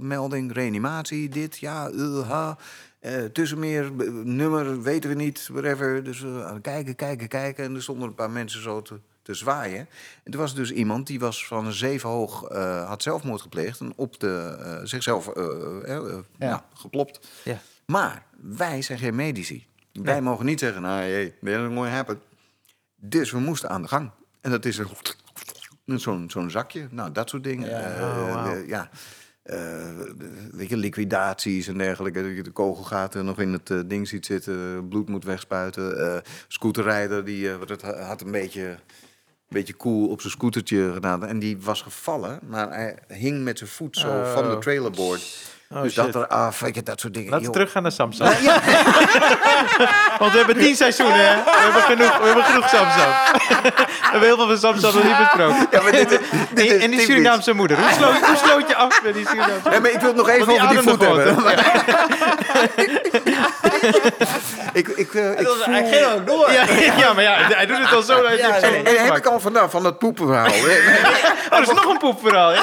melding, reanimatie, dit, ja, uh, tussenmeer, nummer, weten we niet, whatever. Dus kijken, kijken, kijken. En er stonden een paar mensen zo te, te zwaaien. En er was dus iemand die was van een zeven hoog, had zelfmoord gepleegd en op de, zichzelf eh, nou, geplopt. Ja. Maar wij zijn geen medici. Wij mogen niet zeggen, nou, hey, je mooi happen. Dus we moesten aan de gang. En dat is een, zo'n zo'n zakje. Nou, dat soort dingen. Ja. Eh, Oh, wauw. eh, ja. Eh, weet je, liquidaties en dergelijke. Dat je de kogelgaten nog in het ding ziet zitten. Bloed moet wegspuiten. Scooterrijder, die dat had een beetje, beetje cool op zijn scootertje gedaan. En die was gevallen, maar hij hing met zijn voet zo Oh. van de trailerboard. Oh, dus shit. dat eraf, weet je, dat soort dingen. Laten we teruggaan naar Samsung. Want we hebben tien seizoenen, hè? We hebben genoeg, we hebben genoeg Samsung. we hebben heel veel van Samsung nog niet besproken. Ja, maar dit, dit En, en die. Surinaamse moeder. Hoe sloot, hoe sloot je af met die Surinaamse Nee, maar ik wil het nog even die over die voet hebben. ik, ik, eh, ik voel- Hij ging ook door. Ja, ja, maar ja, hij doet het al zo. Hij heeft zo En, en heb ik al vandaag van dat poepenverhaal. Oh, dat is nog een poepverhaal. Ja,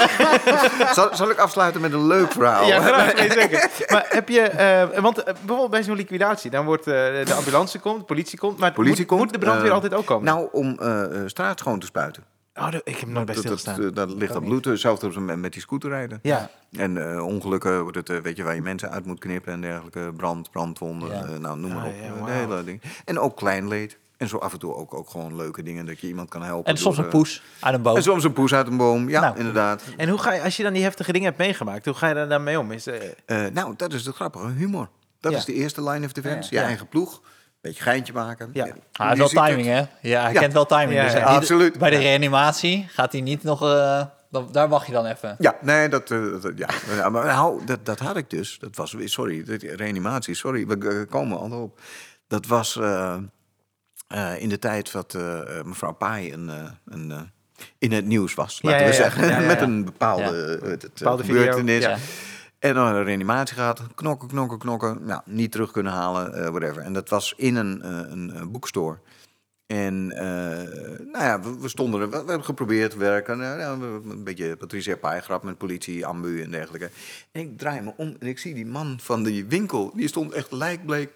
zal, zal ik afsluiten met een leuk verhaal? ja graag. Zeker. Maar heb je... eh, want eh, bijvoorbeeld bij zo'n liquidatie, dan wordt eh, de ambulance komt, de politie komt. Maar Politie moet, komt, moet de brandweer altijd ook komen? Nou, om straat schoon te spuiten. oh, dat- ik heb nooit bij Dat, dat, stilgestaan. eh, dat ligt dat bloed. Hetzelfde met, met die scooterrijden. Ja. En ongelukken, wordt het, weet je, waar je mensen uit moet knippen en dergelijke. Brand, brandwonden, Ja. nou, noem maar Ah, op. ja, De hele ding. En ook klein leed. En zo af en toe ook, ook gewoon leuke dingen, dat je iemand kan helpen. En soms door, een eh, poes uit een boom. En soms een poes uit een boom, ja, Nou. inderdaad. En hoe ga je, als je dan die heftige dingen hebt meegemaakt, hoe ga je daar dan mee om? Is, eh, Eh, nou, dat is het grappige, humor. Dat Ja. is de eerste line of defense. Ja. Je eigen ploeg, beetje geintje maken. Ja. Je Ah, wel timing, hè? Ja, hij Ja. kent wel timing. Ja, dus ja. Absoluut. Bij de reanimatie gaat hij niet nog... eh, dan- daar wacht je dan even. Ja, nee, dat, eh, dat- ja. ja maar nou, dat, dat had ik dus. Dat was, sorry, reanimatie, sorry, we komen al op. Dat was eh, eh, in de tijd dat eh, eh, mevrouw Paai een, een, in het nieuws was, laten ja, we ja. zeggen. Ja, Met een bepaalde, het, Bepaalde gebeurtenis. En dan een reanimatie gehad, knokken, knokken, knokken. Nou, niet terug kunnen halen, whatever. En dat was in een, een, boekstore. En nou ja, we, we stonden er, we, we hebben geprobeerd te werken. We- een beetje Patricia Pai grap met politie, ambu en dergelijke. En ik draai me om en ik zie die man van die winkel, die stond echt lijkbleek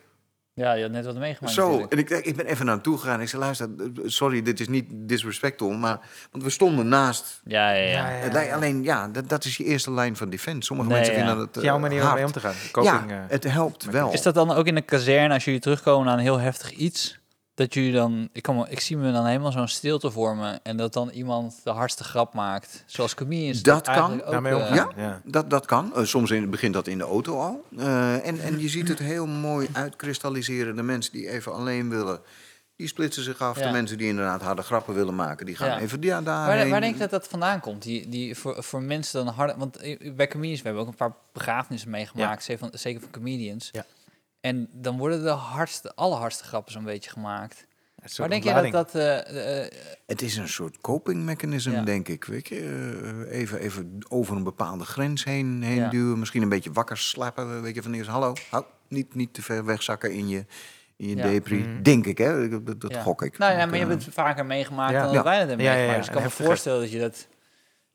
Ja, je had net wat meegemaakt zo. natuurlijk. En ik, ik ben even naar hem toe gegaan. Ik zei, luister, sorry, dit is niet disrespectful, maar... Want we stonden naast. Ja, ja, ja. Ja, Alleen, ja, dat, dat is je eerste lijn van defense. Sommige Nee, mensen ja. vinden dat eh, jouw manier om mee om te gaan. Coping, ja, eh. het helpt wel. Is dat dan ook in de kazerne, als jullie terugkomen naar een heel heftig iets... Dat jullie dan, ik, kan ik zie me dan helemaal zo'n stilte vormen en dat dan iemand de hardste grap maakt. Zoals comedians Dat kan. ook, Daarmee eh, ja. ja. Dat, dat kan. Eh, soms in, begint dat in de auto al. Eh, en, en je ziet het heel mooi uitkristalliseren. De mensen die even alleen willen, die splitsen zich af. Ja. De mensen die inderdaad harde grappen willen maken, die gaan Ja. even ja, Waar, daarheen. waar denk je dat dat vandaan komt? Die, die voor, voor mensen dan harde... Want bij comedians, we hebben ook een paar begrafenissen meegemaakt, zeker, van, zeker van comedians. Ja. En dan worden de hardste, allerhardste grappen zo'n beetje gemaakt. Maar denk jij dat dat... eh, eh, Het is een soort copingmechanisme, Ja. denk ik. Weet je? Eh, even, even over een bepaalde grens heen, heen Ja. duwen. Misschien een beetje wakker slapen. Weet je, van eerst, hallo, hou, niet, niet te ver wegzakken in je, in je Ja. depri. Mm. Denk ik, hè? Dat, dat, dat ja. gok ik. Nou ja, maar je eh, hebt het vaker meegemaakt Ja. dan wij dat hebben Ja, ja, meegemaakt. ja, Dus ik kan me voorstellen dat je dat...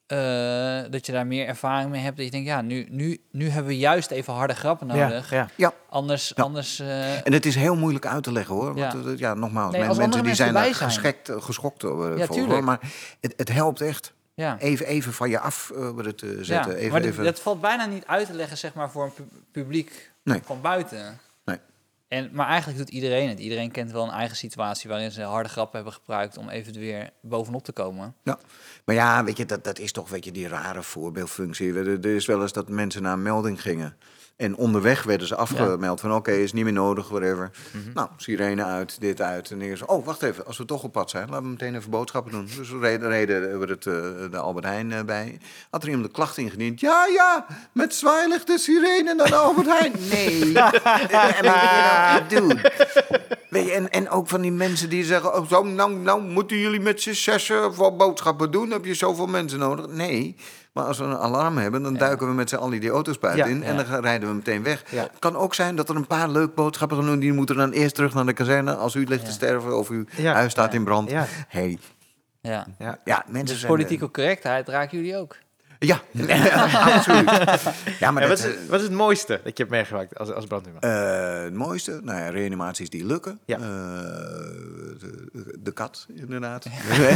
eh, dat je daar meer ervaring mee hebt. Dat je denkt, ja, nu, nu, nu hebben we juist even harde grappen nodig. Ja, ja. Anders, Ja. anders eh, En het is heel moeilijk uit te leggen hoor. Ja. Want ja, ja nogmaals, Nee, mensen die zijn geschekt, eh, geschokt voor, tuurlijk. hoor. Maar het, het helpt echt. ja. Even, even van je af eh, het te zetten. ja. Even, maar even... dat valt bijna niet uit te leggen, zeg maar, voor een pu- publiek Nee. van buiten. En, maar eigenlijk doet iedereen het. Iedereen kent wel een eigen situatie waarin ze harde grappen hebben gebruikt om even er weer bovenop te komen. Maar ja, weet je, dat, dat is toch weet je, die rare voorbeeldfunctie. Er, er is wel eens dat mensen naar een melding gingen. En onderweg werden ze afgemeld van oké, is niet meer nodig, whatever. Mhm. Nou, sirene uit, dit uit. En is oh, wacht even, als we toch op pad zijn, laten we meteen even boodschappen doen. Dus we reden, reden we het, eh, de Albert Heijn eh, bij. Had er iemand de klacht ingediend? Ja, ja, met zwaailicht de sirene naar de Albert Heijn. Nee. dude. Weet je, en, en ook van die mensen die zeggen: oh, zo, nou, nou moeten jullie met z'n zessen voor boodschappen doen. Heb je zoveel mensen nodig? Nee. Maar als we een alarm hebben, dan duiken we met z'n allen die auto's buiten Ja, in. En ja. dan rijden we meteen weg. Ja. Het kan ook zijn dat er een paar leuk boodschappen gaan doen. Die moeten dan eerst terug naar de kazerne. Als u ligt te sterven of uw Ja. huis staat Ja. in brand. Ja. Hey, Ja. Ja. ja, mensen Dus zijn... politieke correctheid raken jullie ook. Ja, absoluut. Ja, maar Ja, dat, wat, is, wat is het mooiste dat je hebt meegemaakt als, als brandweerman? Eh, het mooiste, nou ja, reanimaties die lukken. Ja. Eh, de, de kat, inderdaad.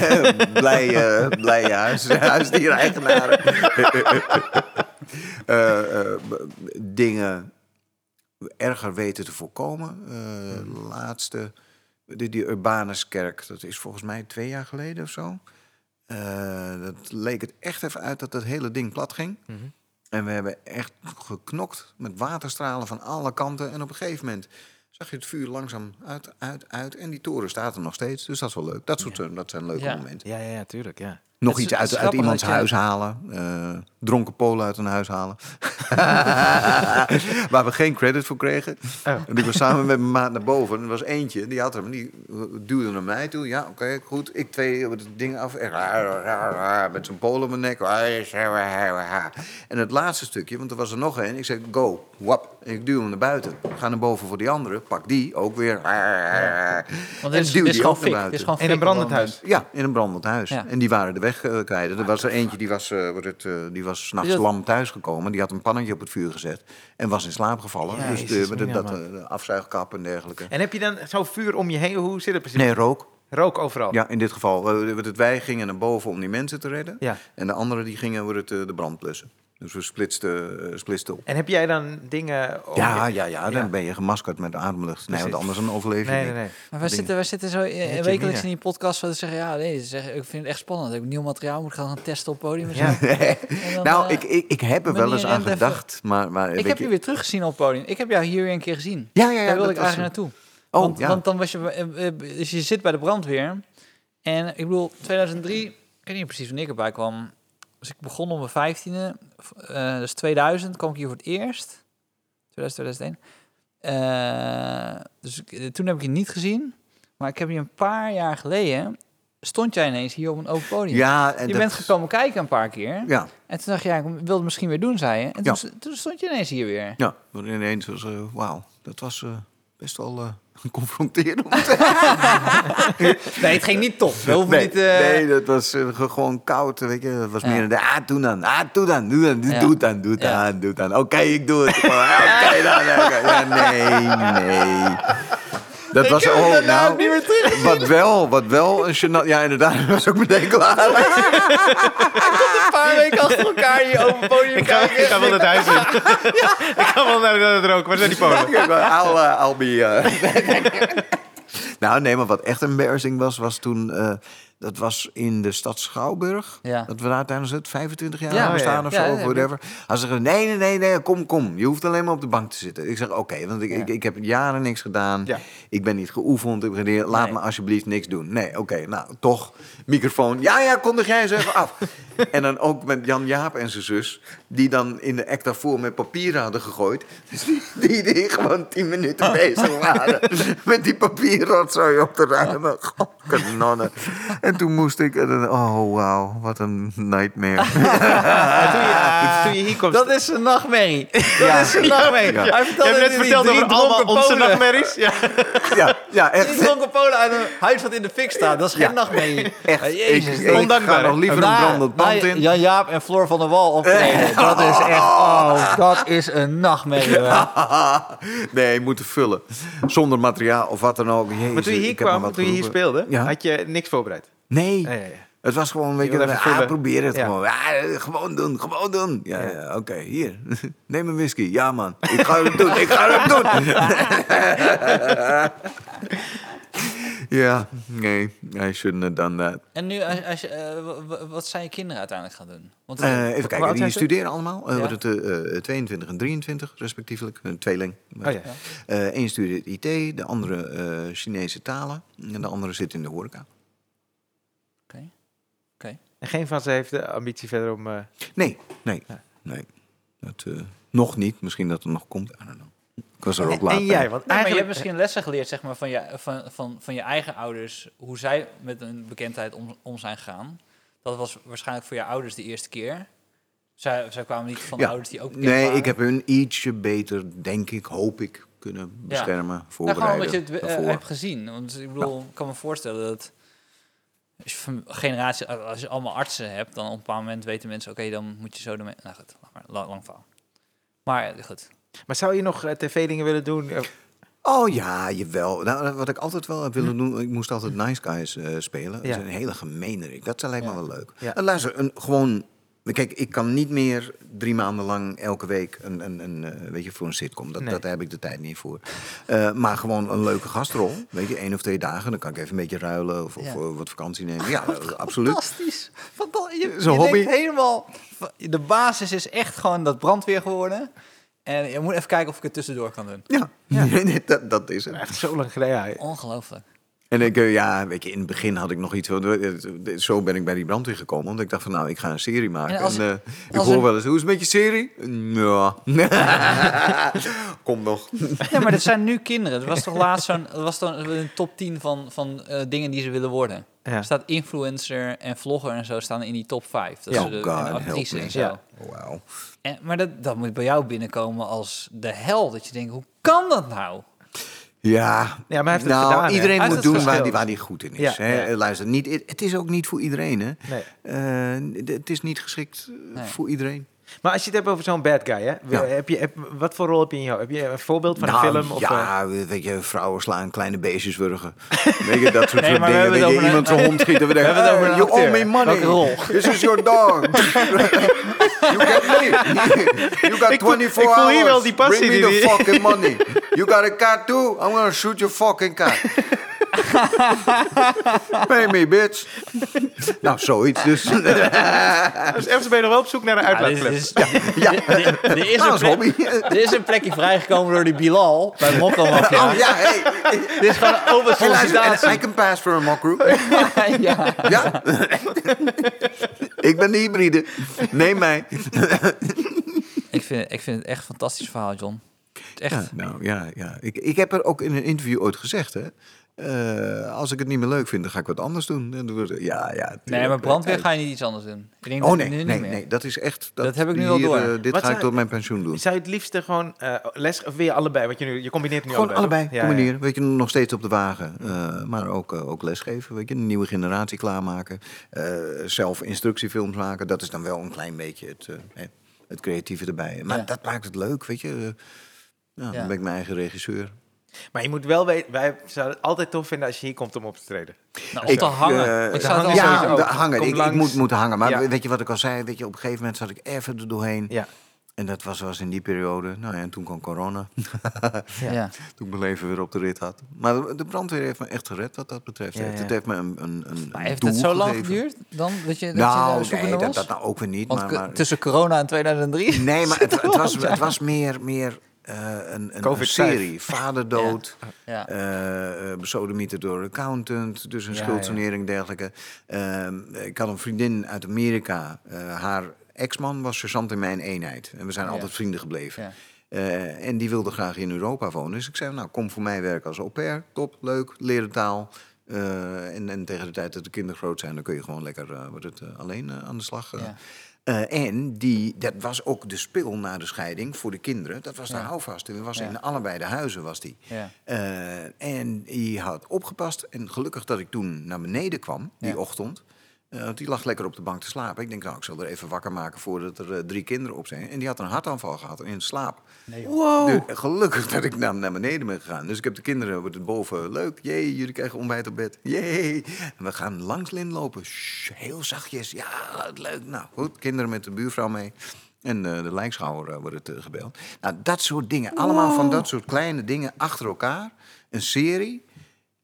blij, eh blij huis, huisdiereigenaren. Eh, eh, dingen erger weten te voorkomen. Eh, Laatste, die, die Urbanuskerk, dat is volgens mij twee jaar geleden of zo. Eh, dat leek het echt even uit dat dat hele ding plat ging. Mhm. En we hebben echt geknokt met waterstralen van alle kanten. En op een gegeven moment zag je het vuur langzaam uit, uit, uit. En die toren staat er nog steeds. Dus dat is wel leuk. Dat, soort, eh, dat zijn leuke Ja. momenten. Ja, ja, ja, tuurlijk, ja. Nog is- iets het uit, uit iemands je- huis halen. eh, dronken Polen uit een huis halen. Waar we geen credit voor kregen. Oh. En ik was samen met mijn maat naar boven. En er was eentje, die had hem. Die duwde naar mij toe. Ja, oké, goed. Ik twee het ding af. En Met zijn polen om mijn nek. En het laatste stukje, want er was er nog één. Ik zei, go, wap. En ik duw hem naar buiten. Ga naar boven voor die andere. Pak die, ook weer. Want En dit is, duw dit is die ook naar buiten. Is In een brandend op huis. Ja, in een brandend huis. Ja. En die waren de weg eh, kwijt. Er was er eentje die was, eh, wat het, eh, die was s'nachts dat- lam thuisgekomen. Die had een pannetje op het vuur gezet. En was in slaap gevallen. Ja, dus de, dat, eh, de afzuigkap en dergelijke. En heb je dan zo'n vuur om je heen? Hoe zit het precies? Nee, rook. Rook overal? Ja, in dit geval. eh, wij gingen naar boven om die mensen te redden. Ja. En de anderen die gingen het, eh, de brand blussen. Dus we splitsten, eh, splitsten op. En heb jij dan dingen... Ja, ja, ja, dan Ja. ben je gemaskerd met ademlucht. Nee, want anders dan overleef je Nee, niet. nee, nee. Maar wij Dingen. zitten, wij zitten zo eh, wekelijks in die podcast waar ze zeggen, ja, nee, ze zeggen, ik vind het echt spannend. Ik heb nieuw materiaal, moet ik gaan testen op podium. Ja. Dan, Nou, eh, ik, ik, ik heb er wel eens aan even- gedacht. Maar, maar ik heb je- je weer teruggezien op het podium. Ik heb jou hier weer een keer gezien. Ja, ja, ja. Daar wilde dat ik eigenlijk naartoe. Oh, want, ja. want dan was je, dus je zit bij de brandweer. En ik bedoel, 2003, ik weet niet precies wanneer ik erbij kwam. Dus ik begon om mijn vijftiende, eh dus 2000 kwam ik hier voor het eerst. 2000, 2001. Eh, dus ik- eh, toen heb ik je niet gezien. Maar ik heb je een paar jaar geleden, stond jij ineens hier op een open podium. Ja, en je bent gekomen kijken een paar keer. Ja, En toen dacht je, ja, ik wil het misschien weer doen, zei je. En toen, Ja. s- toen stond je ineens hier weer. Ja, ineens was, eh wauw, dat was eh, best wel eh confronterend. Nee, het ging niet. We hoeven nee, niet... eh, nee, dat was eh, ge- gewoon koud, weet je. Het was Ja. meer de, ah, doe dan, ah, doe dan, doe dan, doe, Ja. doe het dan, doe Ja. dan, doe dan. Oké, ik doe het. Oké, dan. Ja, nee, nee. Dat was, oh, het nou, ook niet meer terug. wat wel, wat wel, een gênant- ja, inderdaad, dat was ook meteen klaar. een paar weken achter elkaar hier open podium Ik ga, ik ga wel het huis in. Ik ga wel naar, naar het roken. Waar zijn die polen? I'll, uh, I'll be, uh, nou, nee, maar wat echt embarrassing was, was toen... eh, Dat was in de stad Schouwburg. Ja. Dat we daar tijdens het 25 jaar Ja, bestaan ja, of zo, of whatever. Hij zegt, nee, nee, nee, nee, kom, kom. Je hoeft alleen maar op de bank te zitten. Ik zeg, oké, want ik, ik, ik heb jaren niks gedaan. Ik ben niet geoefend. Ik ben, laat Nee. me alsjeblieft niks doen. Nee, oké, nou, toch. Microfoon. Ja, ja, kondig jij eens even af. en dan ook met Jan Jaap en zijn zus. Die dan in de act daarvoor met papieren hadden gegooid. Dus die, die, die gewoon tien minuten bezig waren. met die papierrotzooi op te ruimen. God, kanonnen. En toen moest ik... Oh, wauw. Wat een nightmare. En toen, je, toen je hier komt... Dat is een nachtmerrie. Dat Ja. is een nachtmerrie. Ja. Hij je vertelde hebt net die verteld over allemaal onze Polen. nachtmerries. Ja. ja, ja, Drie echt. dronken Polen uit een huis wat in de fik staat. Dat is geen Ja. nachtmerrie. Echt. Ik, Jezus. ik ga ondankbaar, nog liever een brandend pand in. Jan Jaap en Floor van der Wal optreden. Dat is echt, oh, dat is een nachtmerrie. nee, moeten vullen. Zonder materiaal of wat dan ook. Jezus, Maar toen je hier ik heb maar kwam, wat toen je hier geroepen. speelde, Ja. had je niks voorbereid. Nee, Ja, ja, ja. het was gewoon, weet Je je, wil wel, even ah, vullen. probeer het Ja. gewoon. Ja, eh, gewoon doen, gewoon doen. Ja. ja. oké, hier. Neem een whisky. Ja, man. Ik ga het doen, ik ga het doen. Ja, nee, I shouldn't have done that. En nu, als, als je, eh, wat zijn je kinderen uiteindelijk gaan doen? Want, Eh, eh, even kijken, die studeren allemaal. Eh Ja. wordt het eh, eh, 22 en 23 respectievelijk. Een tweeling. Oh, ja. Eén studeert IT, de andere eh, Chinese talen. En de andere zit in de horeca. Oké. Oké. En geen van ze heeft de ambitie verder om... eh, Nee, nee, Ja. nee. Dat, eh, nog niet. Misschien dat het nog komt. I don't know. Ik was er ook en, laat en jij, want Nee, maar je eigenlijk... hebt misschien lessen geleerd zeg maar, van, je, van, van, van je eigen ouders, hoe zij met hun bekendheid om, om zijn gegaan. Dat was waarschijnlijk voor je ouders de eerste keer. Zij, zij kwamen niet van Ja. ouders die ook Nee, waren. ik heb hun ietsje beter, denk ik, hoop ik, kunnen beschermen, Nou, voorbereiden. gewoon omdat je het daarvoor. hebt gezien. Want ik bedoel, ik kan me voorstellen dat als je van generatie, als je allemaal artsen hebt, dan op een bepaald moment weten mensen, oké, dan moet je zo ermee. Nou goed, lang, lang verhaal. Maar goed. Maar zou je nog eh, tv-dingen willen doen? Eh, Oh ja, jawel. Nou, wat ik altijd wel heb willen doen, ik moest altijd Nice Guys eh, spelen. Dat is een hele gemeenerik. Dat lijkt me Ja. wel leuk. Ja. En luister, een, gewoon... Kijk, ik kan niet meer drie maanden lang elke week een, een, een eh, weet je, voor een sitcom. Dat, Nee. dat, heb ik de tijd niet voor. Eh, maar gewoon een leuke gastrol. Weet je, één of twee dagen. Dan kan ik even een beetje ruilen of, of eh, wat vakantie nemen. Ja, eh, absoluut. Fantastisch. Fanta- je, hobby. denkt helemaal. De basis is echt gewoon dat brandweer geworden. En je moet even kijken of ik het tussendoor kan doen. Ja, Nee, dat, dat is het. Echt zo lang geleden. Ongelooflijk. En ik, eh, ja, weet je, in het begin had ik nog iets. eh, eh, Zo ben ik bij die brandweer gekomen. Want ik dacht van, nou, ik ga een serie maken. En eh, ik hoor een- wel eens, hoe is het met je serie? Ja. Kom nog. Ja, maar dat zijn nu kinderen. Er was toch laatst zo'n was toch een top 10 van, van eh, dingen die ze willen worden. Ja. Er staat influencer en vlogger en zo staan in die top 5. Dat Ja. is de, Oh God, en actrice zo. Ja. Wauw. En, maar dat, dat moet bij jou binnenkomen als de hel. Dat je denkt, hoe kan dat nou? Ja, Ja, maar hij heeft het nou, gedaan, iedereen moet het doen waar die, waar die goed in is. Ja, hè. ja. Luister, niet, het, is ook niet voor iedereen. Hè. Nee. Eh, het is niet geschikt eh, Nee. voor iedereen. Maar als je het hebt over zo'n bad guy, hè? Ja. Heb je, heb, wat voor rol heb je in jou? Heb je een voorbeeld van Nou, een film? Of, eh, ja, weet je, vrouwen slaan kleine beestjes wurgen. weet je, dat soort, Nee, soort maar we dingen. Weet je, iemand zijn hond schieten. We denken, hebben het over "Hey, een you owe acteur. me money. Welke rol? This is your dog. you get me. You got Ik voel- 24 ik voel hier hours. wel die passie Bring me die the die- fucking money. You got a cat too? I'm gonna shoot your fucking cat. Pay me, bitch. nou, zoiets dus. Dus ergens ben je nog wel op zoek naar een Ja, uitlaatklep. is, ja. Er, er is Nou, een hobby. er is een plekje vrijgekomen door die Bilal bij Mokko Mafia. Oh ja, hey. Dit is gewoon een open sollicitatie. en I can pass for a mock group. ja. Ja. ik ben de hybride. Neem mij. ik, vind, ik vind het echt een fantastisch verhaal, John. Echt. Ja, nou ja, ja. Ik, ik heb er ook in een interview ooit gezegd, hè. Eh, als ik het niet meer leuk vind, dan ga ik wat anders doen. Ja, ja. Nee, maar brandweer ga je niet iets anders doen. Ik denk Oh dat nee, nu nee, niet meer. nee, dat is echt... Dat heb ik nu al hier, door. eh, dit Wat ga ik tot mijn pensioen doen. Zou je het liefste gewoon eh, les... Of je allebei? Want je, nu, je combineert nu Gewoon allebei, toch? Ja. Weet je, nog steeds op de wagen. eh, maar ook, eh, ook lesgeven, weet je. Een nieuwe generatie klaarmaken. eh, zelf instructiefilms maken. Dat is dan wel een klein beetje het, eh, het creatieve erbij. Maar Ja. dat maakt het leuk, weet je. Eh, ja, Ja. Dan ben ik mijn eigen regisseur. Maar je moet wel weten... Wij zouden het altijd tof vinden als je hier komt om op te treden. Nou, om te hangen. eh, ik zou het hangen ja, hangen. Kom Ik, moet, moet hangen. Maar Ja. weet je wat ik al zei? Weet je, op een gegeven moment zat ik even er doorheen. Ja. En dat was, was in die periode. Nou ja, en toen kwam corona. Ja. toen ik mijn leven weer op de rit had. Maar de, de brandweer heeft me echt gered wat dat betreft. Ja, Het heeft me een, een, een Maar heeft doel het zo lang gegeven. geduurd dan dat je, dat Nou, je zoekende nee, dat, nou ook weer niet. Want Maar, maar, tussen corona en 2003? nee, maar het, het, was, het was meer, meer een, een, een Covid serie. Vader dood. Ja. eh, eh, door een accountant, dus een Ja, schuldsanering en dergelijke. Ehm, ik had een vriendin uit Amerika. eh, haar ex-man was sergeant in mijn eenheid. En we zijn Ja. altijd vrienden gebleven. Ja. Eh, en die wilde graag in Europa wonen. Dus ik zei, nou, kom voor mij werken als au pair. Top, leuk, leren taal. Eh, en, en tegen de tijd dat de kinderen groot zijn... dan kun je gewoon lekker eh, wordt het, eh, alleen eh, aan de slag. eh. Ja. Eh, en die, dat was ook de spil na de scheiding voor de kinderen. Dat was de Ja. houvast. Die was Ja. in allebei de huizen was die. Ja. Eh, en die had opgepast. En gelukkig dat ik toen naar beneden kwam, die ochtend. Eh, die lag lekker op de bank te slapen. Ik denk, nou, ik zal er even wakker maken voordat er eh, drie kinderen op zijn. En die had een hartaanval gehad in slaap. Nee. Wow. De- gelukkig dat ik naar, naar beneden ben gegaan. Dus ik heb de kinderen wordt het boven. Leuk, jee, jullie krijgen ontbijt op bed. Jee. En we gaan langs Lin lopen. Shh, heel zachtjes. Ja, leuk. Nou, goed. Kinderen met de buurvrouw mee. En eh, de lijkschouwer wordt het gebeld. Nou, dat soort dingen. Allemaal van dat soort kleine dingen achter elkaar. Een serie.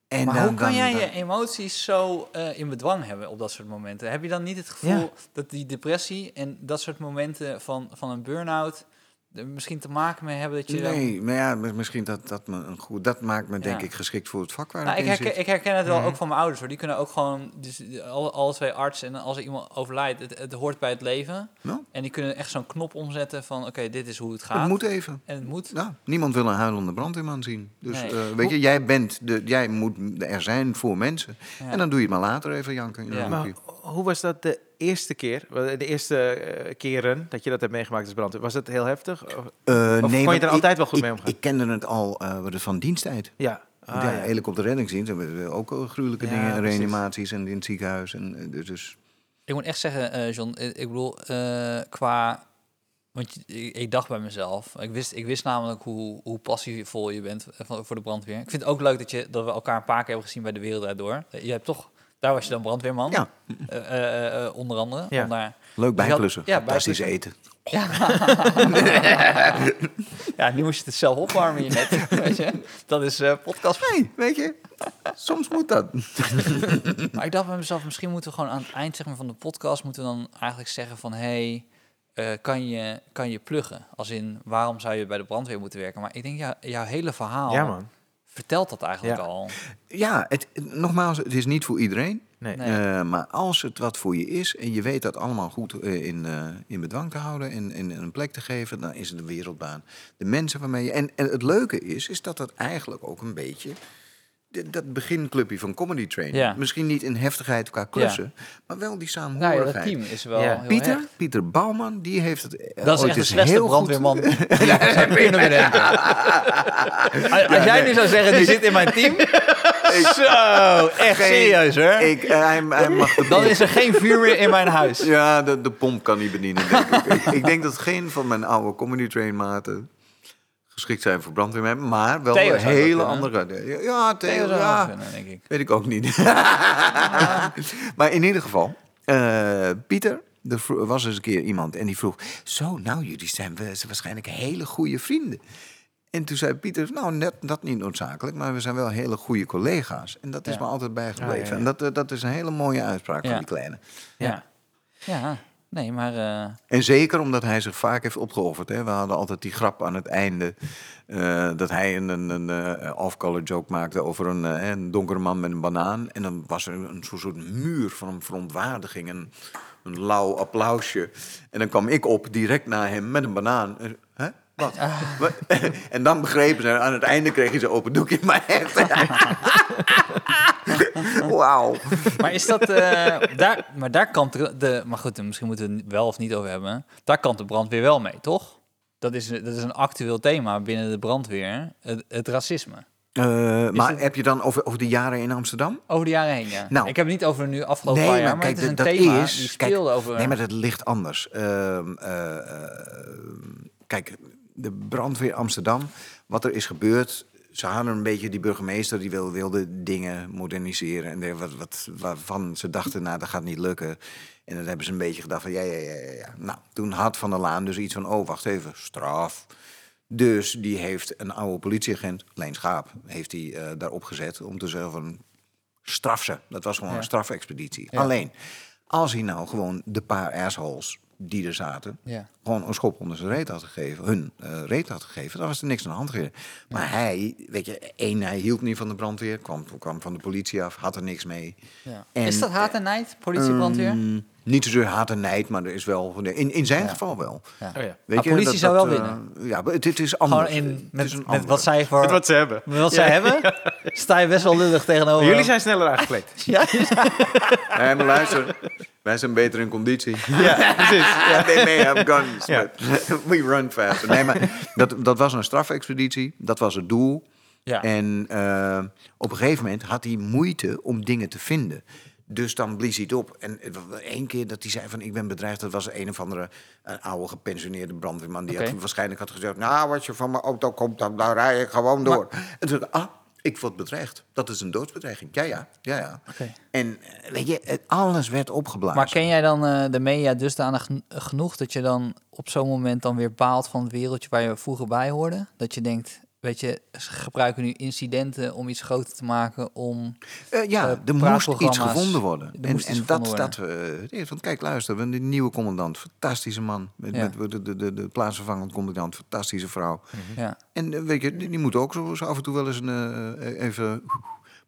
En Maar dan- hoe kan dan- jij dan- je emoties zo eh, in bedwang hebben op dat soort momenten? Heb je dan niet het gevoel Ja. dat die depressie en dat soort momenten van, van een burn-out misschien te maken mee hebben dat je... dan- Nee, maar ja, mis- misschien dat, dat, me een goed, dat maakt me denk Ja. ik geschikt voor het vak waar Nou, ik ik, in herken, zit. ik herken het wel Mhm. ook van mijn ouders hoor. Die kunnen ook gewoon, dus alle, alle twee arts en als er iemand overlijdt, het, het hoort bij het leven. Nou, En die kunnen echt zo'n knop omzetten van oké, dit is hoe het gaat. het moet even. En het moet. Nou, niemand wil een huilende brandweerman zien. Dus Nee. eh, weet je, jij, bent de, jij moet er zijn voor mensen. Ja. En dan doe je het maar later even janken Ja. Maar hoe was dat de eerste keer, de eerste eh, keren dat je dat hebt meegemaakt als brandweer? Was het heel heftig? Of- Eh, kon je er altijd ik- wel goed ik- mee omgaan? Ik kende het al eh, wat het van diensttijd. Ja. Ah, ja, ja. helikopter reddingsdienst hebben we ook gruwelijke Ja, dingen. precies. Reanimaties en in het ziekenhuis. En, dus, dus Ik moet echt zeggen, eh, John, ik bedoel, eh, qua... Want ik, ik dacht bij mezelf, ik wist, ik wist namelijk hoe, hoe passievol je bent voor de brandweer. Ik vind het ook leuk dat, je, dat we elkaar een paar keer hebben gezien bij de Wereld Draait Door. Eh, Je hebt toch, daar was je dan brandweerman, ja, eh, eh, eh, onder andere. Ja. Om daar, leuk Dus bijklussen. ja, Fantastisch eten. ja. ja, nu moest je het zelf opwarmen je net. Weet je? Dat is eh podcast. Nee, weet je, soms moet dat. Maar ik dacht bij mezelf, misschien moeten we gewoon aan het eind zeg maar, van de podcast... moeten we dan eigenlijk zeggen van... hey, eh, kan, je, kan je pluggen? Als in, waarom zou je bij de brandweer moeten werken? Maar ik denk, ja, jouw hele verhaal ja, man. Vertelt dat eigenlijk Ja. al. Ja, het, nogmaals, het is niet voor iedereen. Nee. Nee. Eh, maar als het wat voor je is en je weet dat allemaal goed eh, in, eh, in bedwang te houden en, en een plek te geven, dan is het een wereldbaan. De mensen waarmee je. En, en het leuke is, is dat dat eigenlijk ook een beetje. Dat beginclubje van Comedy Train. Ja. Misschien niet in heftigheid qua klussen, maar wel die Nou ja, samenhorigheid. dat team is wel Ja. heel Pieter, hecht. Pieter Bouwman, die heeft het. eh, Dat is ooit echt de slechtste heel goed- brandweerman die je zou kunnen bedenken. Als, als jij nu zou zeggen, die zit in mijn team... Zo, echt Geen- serieus hoor. Ik, eh, hij, hij mag de Dan is er geen vuur meer in mijn huis. Ja, de, de pomp kan niet bedienen, denk ik. ik denk dat geen van mijn oude comedy train maten geschikt zijn voor brandweermen, maar wel Theo een hele andere. Ja, Theo, ja, kunnen, denk ik. weet ik ook niet. maar in ieder geval, eh, Pieter, er was eens een keer iemand en die vroeg: Zo, nou, jullie zijn waarschijnlijk hele goede vrienden. En toen zei Pieter, nou, net dat niet noodzakelijk, maar we zijn wel hele goede collega's. En dat is Ja. me altijd bijgebleven. Ah, ja, ja. En dat, eh, dat is een hele mooie uitspraak van die kleine. Ja. Ja, nee, maar... eh, En zeker omdat hij zich vaak heeft opgeofferd. Hè. We hadden altijd die grap aan het einde. eh, dat hij een, een, een eh, off-color joke maakte over een, een donkere man met een banaan. En dan was er een soort, soort muur van verontwaardiging. Een, een lauw applausje. En dan kwam ik op direct na hem met een banaan. Hè? Wat? Wat? en dan begrepen ze, aan het einde kreeg hij zijn open doekje. Maar echt. Wauw. Maar is dat... eh, daar, maar daar kan de. Maar goed, misschien moeten we het wel of niet over hebben. Daar kan de brandweer wel mee, toch? Dat is, dat is een actueel thema binnen de brandweer. Het, het racisme. Eh, maar het- heb je dan over, over de jaren in Amsterdam? Over de jaren heen, ja. Nou. ik heb het niet over nu afgelopen Nee, paar jaar, maar maar, kijk, het is een dat thema is- die kijk, speelde over... Nee, maar dat ligt anders. Ehm, eh, eh, kijk, de brandweer Amsterdam, wat er is gebeurd. Ze hadden een beetje die burgemeester die wil, wilde dingen moderniseren. En de- wat, wat, waarvan ze dachten, nou, dat gaat niet lukken. En dan hebben ze een beetje gedacht van ja, ja, ja, ja, ja. Nou, toen had Van der Laan dus iets van, oh, wacht even, straf. Dus die heeft een oude politieagent, Leen Schaap, heeft hij eh, daarop gezet om te zeggen van straf ze. Dat was gewoon Ja. een strafexpeditie. Ja. Alleen, als hij nou gewoon de paar assholes die er zaten, Ja. gewoon een schop onder zijn reet had gegeven, hun eh reet had gegeven, dan was er niks aan de hand geweest. Maar hij, weet je, één, hij hield niet van de brandweer, kwam, kwam van de politie af, had er niks mee. Ja. En- is dat haat en nijd, politie, brandweer? Mm, niet zozeer haat en nijd, maar er is wel, in, in zijn Ja. geval wel. ja. Oh ja. Weet Maar politie zou wel eh, winnen. ja, het, het is Gewoon anders. in, Het is met, met ander. wat zij voor... Met wat ze hebben. met wat zij hebben, sta je best wel lullig tegenover. Maar jullie zijn sneller aangekleed. Ja, Nee, maar luister, wij zijn beter in conditie. ja, precies. Ja, they may have guns, Ja. but we run faster. Nee, maar dat, dat was een strafexpeditie, dat was het doel. ja. En eh, op een gegeven moment had hij moeite om dingen te vinden. Dus dan blies hij het op. En één keer dat hij zei van ik ben bedreigd, dat was een of andere een oude gepensioneerde brandweerman. Die had waarschijnlijk had gezegd, nou als je van mijn auto komt, dan, dan rij ik gewoon door. En toen ah, ik word bedreigd. Dat is een doodsbedreiging. Ja, ja, ja, ja. En eh, weet je, alles werd opgeblazen. Maar ken jij dan eh, de media dusdanig geno- genoeg dat je dan op zo'n moment dan weer baalt van het wereldje waar je vroeger bij hoorde? Dat je denkt, weet je, ze gebruiken nu incidenten om iets groter te maken om... Eh, ja, eh, er moest iets gevonden worden. Er En, en dat gevonden dat we. Want kijk, luister, we hebben de nieuwe commandant, fantastische man. Met, Ja. met de, de, de, de plaatsvervangend commandant, fantastische vrouw. Ja, En eh, weet je, die, die moet ook zo, zo af en toe wel eens een, eh, even.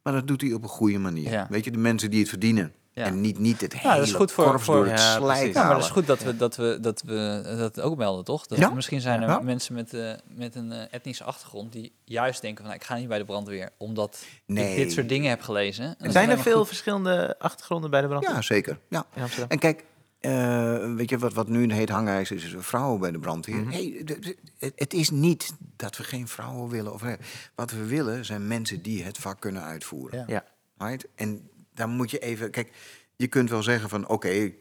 Maar dat doet hij op een goede manier. Ja. Weet je, de mensen die het verdienen. Ja. En niet, niet het Ja, hele dat is goed voor- korps voor- door het Ja, precies. Ja, maar dat is goed dat we dat, we, dat, we dat ook melden, toch? Dat Ja. Misschien zijn er Ja. mensen met, eh, met een eh, etnische achtergrond die juist denken van... Nou, ik ga niet bij de brandweer, omdat Nee. ik dit soort dingen heb gelezen. En Zijn er veel goed. verschillende achtergronden bij de brandweer Ja, zeker. Ja. in Amsterdam? En kijk, eh, weet je wat, wat nu een heet hangijzer is, is vrouwen bij de brandweer. Mhm. hey, het, het is niet dat we geen vrouwen willen. Of, wat we willen zijn mensen die het vak kunnen uitvoeren. Ja. Ja. Right? En daar moet je even. Kijk, je kunt wel zeggen van oké.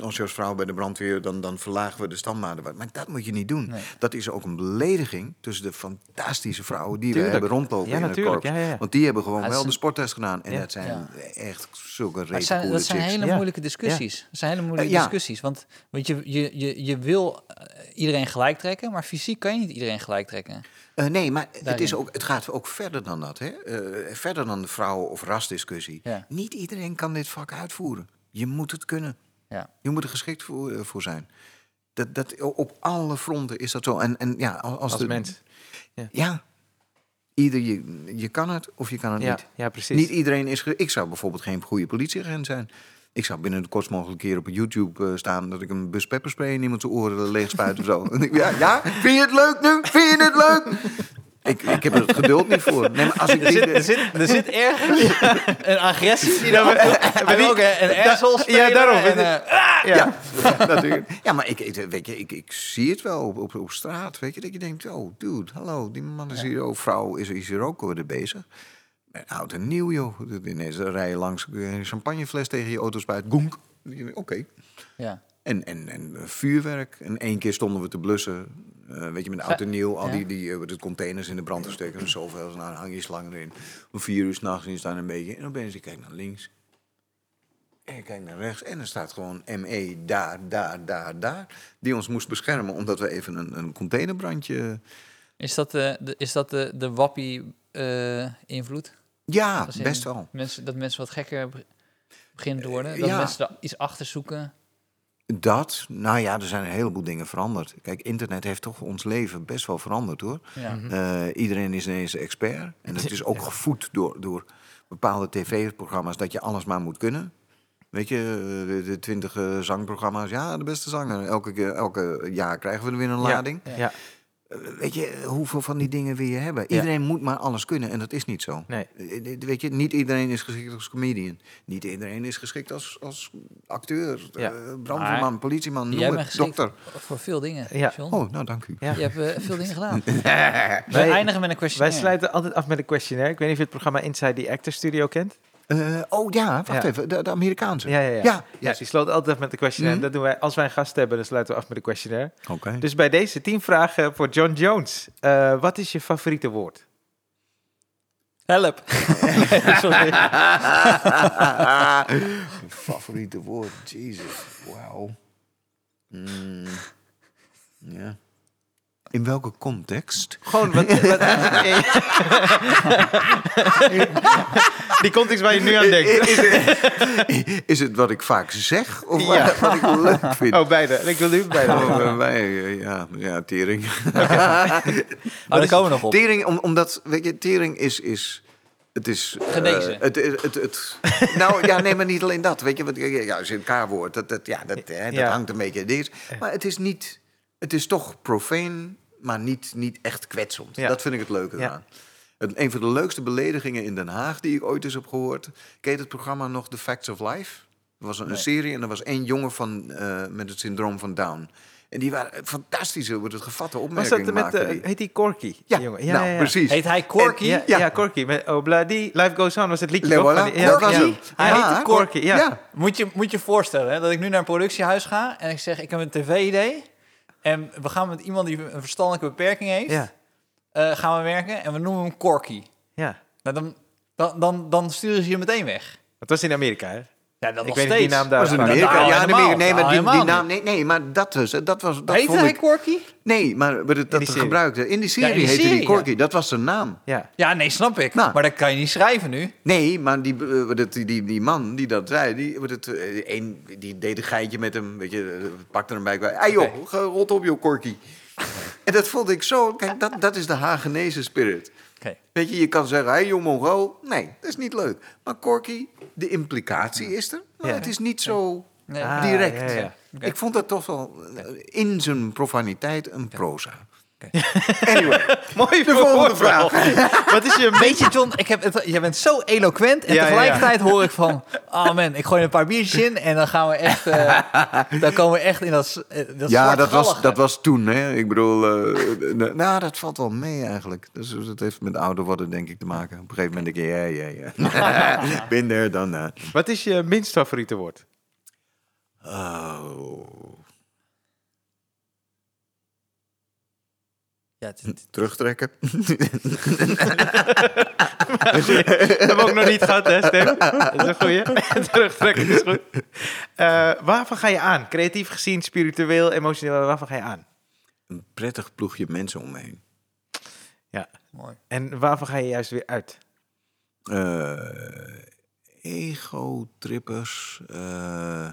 Als je als vrouw bij de brandweer, dan, dan verlagen we de standaarden. Maar dat moet je niet doen. Nee. Dat is ook een belediging tussen de fantastische vrouwen die we hebben rondlopen Ja, in het korps. Ja, ja, ja. Want die hebben gewoon wel zijn- de sporttest gedaan. En dat zijn echt zulke rete het zijn, dat zijn hele moeilijke discussies. Dat zijn hele moeilijke Eh, discussies. Want, want je, je, je, je wil eh, iedereen gelijk trekken, maar fysiek kan je niet iedereen gelijk trekken. Eh, nee, maar het, is ook, het gaat ook verder dan dat. Hè? Eh, verder dan de vrouwen- of rasdiscussie. Niet iedereen kan dit vak uitvoeren. Je moet het kunnen. Ja. Je moet er geschikt voor, eh, voor zijn. Dat, dat, op alle fronten is dat zo. En, en ja, als, als Als de, mens. Ja, ieder je, je kan het of je kan het Ja, niet. ja, precies. Niet iedereen is... Ik zou bijvoorbeeld geen goede politieagent zijn. Ik zou binnen de kortst mogelijke keer op YouTube eh, staan... dat ik een bus pepperspray in iemand zijn oren leeg spuit of zo. Ja, ja, vind je het leuk nu? Vind je het leuk? Ik, ik heb er het geduld niet voor. Nee, maar als ik Er zit, er zit, er zit ergens een agressie die dan en ook een, asshole spelen. Ja, daarom. En, eh, ja. Ja, natuurlijk. Ja, maar ik, ik, weet je, ik, ik zie het wel op, op, op straat. Weet je, dat je denkt, oh, dude, hallo, die man is hier ook, vrouw is, is hier ook weer bezig. Oud en nieuw, joh. Ineens dan rij je langs een champagnefles tegen je auto spuit. Goenk. Oké. ja. En, en, en eh, vuurwerk. En één keer stonden we te blussen. Eh, weet je, met oud en nieuw. Al die, die eh, de containers in de brand te steken. En zoveel. Nou, dan hang je slang erin. Om vier uur s'nachts en je staat een beetje. En opeens ik kijk naar links. En ik kijk naar rechts. En er staat gewoon ME daar, daar, daar, daar. Die ons moest beschermen. Omdat we even een, een containerbrandje... Is dat de, de, is dat de, de wappie-invloed? Ja, best wel. Mensen, dat mensen wat gekker be- beginnen te worden? Eh, Dat ja. mensen er iets achter zoeken? Dat, nou ja, er zijn een heleboel dingen veranderd. Kijk, internet heeft toch ons leven best wel veranderd hoor. Ja. Eh, iedereen is ineens expert. En het is ook gevoed door, door bepaalde tv-programma's dat je alles maar moet kunnen. Weet je, eh, de, de twintig eh, zangprogramma's, ja, de beste zanger. Elke, keer, elke jaar krijgen we er weer een lading. Ja, Weet je, hoeveel van die dingen wil je hebben? Iedereen moet maar alles kunnen en dat is niet zo. nee. Eh, Weet je, niet iedereen is geschikt als comedian. Niet iedereen is geschikt als, als acteur, Ja. eh, brandweerman, Maar politieman, noem Jij bent het, geschikt dokter. voor veel dingen, Ja. John. Oh, nou dank u. Ja. Je hebt eh, veel dingen gedaan. Wij- Wij eindigen met een questionnaire. Wij sluiten altijd af met een questionnaire. Ik weet niet of je het programma Inside the Actor Studio kent. Eh, oh ja, wacht Ja. even, de, de Amerikaanse. Ja, ja, ja. ja. Ja, die sloot altijd af met de questionnaire. Mhm. Dat doen wij als wij een gast hebben, dan sluiten we af met de questionnaire. Oké. Dus bij deze tien vragen voor John Jones. Eh, wat is je favoriete woord? Help. Favoriete woord. Jezus. Wauw. Mm. Ja. In welke context? Gewoon wat... wat die context waar je nu aan denkt. Is het, is het wat ik vaak zeg of Ja. wat, wat ik leuk vind? Oh, beide. Ik wil nu beide. Oh, eh, ja, ja, tering. Oh, daar komen we nog op. Tering, om, omdat, weet je, tering is... is het is... eh, Genezen. het, het, het, het- nou, ja, nee, maar niet alleen dat. Weet je, wat, ja, als je een K-woord, dat, dat, ja, dat, hè, dat Ja. hangt een beetje. Maar het is niet... Het is toch profane, maar niet, niet echt kwetsend. Ja. Dat vind ik het leuke Ja. aan. Het, een van de leukste beledigingen in Den Haag die ik ooit eens heb gehoord. Ken je het programma nog The Facts of Life? Er was een, serie en er was één jongen van, eh, met het syndroom van Down. En die waren fantastisch over het gevatte Was opmerkingen dat met... eh, die. heet die Corky? Ja, die jongen? nou, precies. Heet hij Corky? En- ja, Ja. ja. Corky. Met Obladi, Life Goes On was het liedje voilà, die- dat was ja. hij. Ja, heette Corky, ja. Ja. Moet je moet je voorstellen hè, dat ik nu naar een productiehuis ga en ik zeg: Ik heb een tv-idee. En we gaan met iemand die een verstandelijke beperking heeft, Ja, eh, gaan we werken en we noemen hem Corky. ja. Nou, dan, dan, dan, dan sturen ze je meteen weg. Het was in Amerika, hè? Ja, dat Ik nog weet niet steeds. die naam daar. was in Nou, Amerika. nou, ja, in. Amerika. Nee, maar Nou, die, die helemaal naam. Nee, nee, maar dat dus. Dat was. Dat Heette vond hij ik. Corky? Nee, maar dat, dat die gebruikte. In die serie Ja, in die heette serie, die Corky. Dat was zijn naam. Ja. Ja, nee, snap ik. Nou. Maar dat kan je niet schrijven nu. Nee, maar die, eh, wat het- die, die, die man die dat zei, die, het, eh, een, die deed een geitje met hem. Weet je, eh, pakte hem bij. Hé joh, ge- rot op joh, Corky. en dat vond ik zo. Kijk, dat, dat is de Hagenese spirit. Oké. Weet je, je kan zeggen, hé joh, Mongool. Nee, dat is niet leuk. Maar Corky, de implicatie is er. Maar Ja. het is niet zo Nee. Ah, direct. ja, ja. Oké. Ik vond dat toch wel in zijn profaniteit een proza. Anyway, Mooi de volgende vraag. Wat is je Weet je, John, ik heb het, je bent zo eloquent. En Ja, ja, ja. tegelijkertijd hoor ik van... Oh man, ik gooi een paar biertjes in en dan gaan we echt... eh, dan komen we echt in dat, eh, dat Ja, dat was, dat was toen. Hè. Ik bedoel, eh, nou, dat valt wel mee eigenlijk. Dus dat heeft met ouder worden denk ik te maken. Op een gegeven moment denk ik, ja, ja, ja. Bin there, dan. Wat is je minst favoriete woord? Oh. Ja, het, Terugtrekken. Dat heb ik ook nog niet gehad, hè, Stef? Dat is een goeie. Terugtrekken is goed. Eh, waarvan ga je aan? Creatief gezien, spiritueel, emotioneel, waarvan ga je aan? Een prettig ploegje mensen om me heen. Ja. mooi. En waarvan ga je juist weer uit? Eh, Ego-trippers. eh,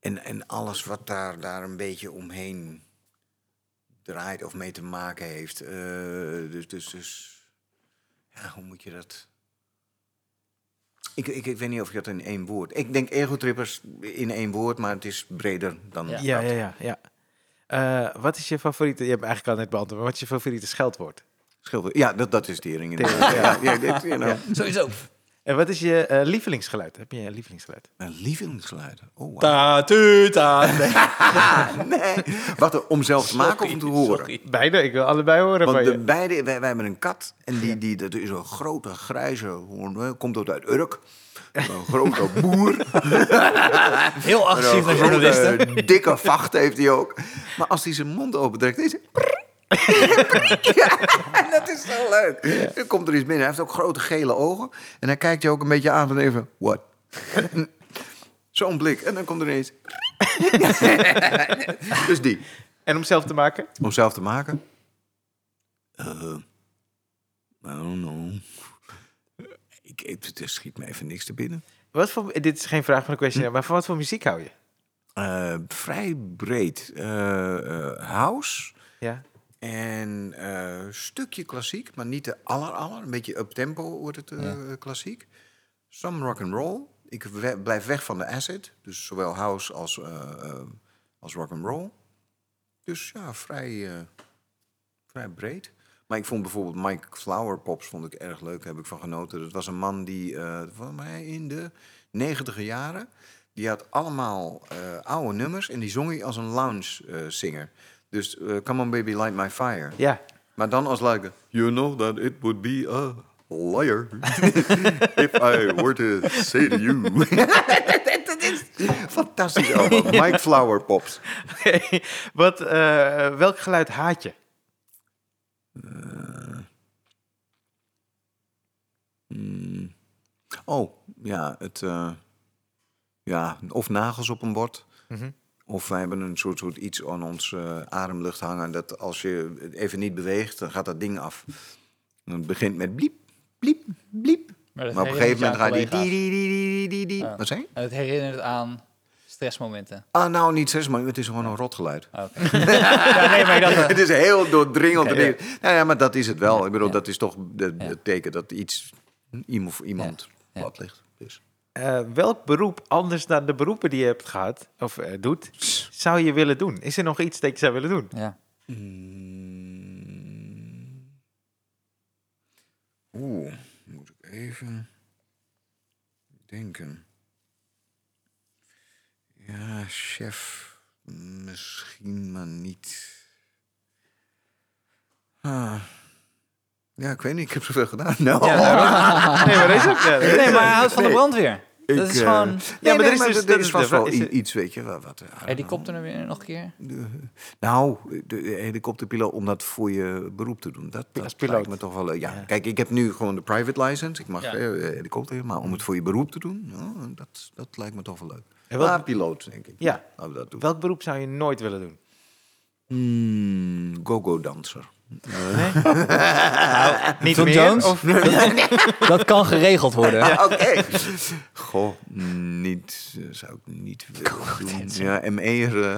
en, en alles wat daar, daar een beetje omheen draait of mee te maken heeft. Eh, dus, dus, dus, ja, hoe moet je dat... Ik, ik, ik weet niet of je dat in één woord... Ik denk ego-trippers in één woord, maar het is breder dan Ja. Ja, dat. ja, ja. ja. Eh, wat is je favoriete... Je hebt eigenlijk al net beantwoord, maar wat is je favoriete scheldwoord? Schilder- Ja, dat, dat is tering. Tering. Ja, ja, dit, you know. Sowieso. En wat is je eh, lievelingsgeluid? Heb je een lievelingsgeluid? Mijn lievelingsgeluid. Oh, wow. Ta, tu, ta. Nee. nee. Wat, om zelf te maken of om te horen? Sorry. Beide, ik wil allebei horen van Want de je. beide, wij, wij hebben een kat en die, die, dat is een grote grijze hoorn, hè, komt ook uit Urk. Een grote boer. Heel agressief naar Een journalisten. dikke vacht heeft hij ook. Maar als hij zijn mond opentrekt, is hij... Ja, dat is zo leuk. Dan komt er iets binnen. Hij heeft ook grote gele ogen. En hij kijkt je ook een beetje aan van even... What? Zo'n blik. En dan komt er ineens... dus die. En om zelf te maken? Om zelf te maken? Eh, I don't know. Ik, er schiet me even niks te binnen. Wat voor, dit is geen vraag van de question, maar van wat voor muziek hou je? Eh, vrij breed. Eh, house Ja. En eh stukje klassiek, maar niet de aller aller. Een beetje up tempo wordt het eh, klassiek. Some rock and roll. Ik we- blijf weg van de acid, dus zowel house als, eh, als rock and roll. Dus ja, vrij, vrij breed. Maar ik vond bijvoorbeeld Mike Flower Pops vond ik erg leuk, heb ik van genoten. Dat was een man die van mij in de negentiger jaren, die had allemaal oude nummers en die zong hij als een lounge eh, singer. Dus eh, Come on baby, light my fire. Ja. Maar dan als like, you know that it would be a liar if I were to say to you. dat is fantastisch album. Mike Flower Pops. Oké. Wat, eh, welk geluid haat je? Mm. Oh, ja, het... eh, ja, of nagels op een bord. Mhm. Of wij hebben een soort, soort iets aan ons eh, ademlucht hangen. Dat als je het even niet beweegt, dan gaat dat ding af. En het begint met bliep, bliep, bliep. Maar, Maar op een gegeven moment gaat die... die, die, die, die. Ja. Wat zei? Het herinnert aan stressmomenten. Ah, nou, niet maar het is gewoon een rotgeluid. Oh, Oké. ja, nee, maar eh, het is heel doordringend. Ja. Nou ja, maar dat is het wel. Ik bedoel, dat is toch het teken dat iets iemand, iemand plat ligt. Dus. Eh, welk beroep, anders dan de beroepen die je hebt gehad, of eh, doet, zou je willen doen? Is er nog iets dat je zou willen doen? Ja. Mm. Oeh, moet ik even denken. Ja, chef, misschien, maar niet. Ah. Ja, ik weet niet, ik heb zoveel gedaan. Ja, Nee, maar dat is ook... Nee, maar hij houdt van de Nee. Dat Ik, is eh. Ja, maar maar er is dus- dat dat is is vast de- wel is iets, weet je. Wat, wat, know. Helikopter er weer nog een keer. De- nou, de helikopterpiloot, om dat voor je beroep te doen, dat, dat Als piloot. lijkt me toch wel leuk. Ja, kijk, ik heb nu gewoon de private license. Ik mag Ja. eh, helikopter, maar om het voor je beroep te doen, ja, dat, dat lijkt me toch wel leuk. En welk- Ja, piloot, denk ik. Ja. Dat doen. Welk beroep zou je nooit willen doen? Hmm, Go-go-danser. Niet John meer? Jones? Of, Dat kan geregeld worden. Oké. Goh, niet, zou ik niet willen doen. Ja, ME'er. eh,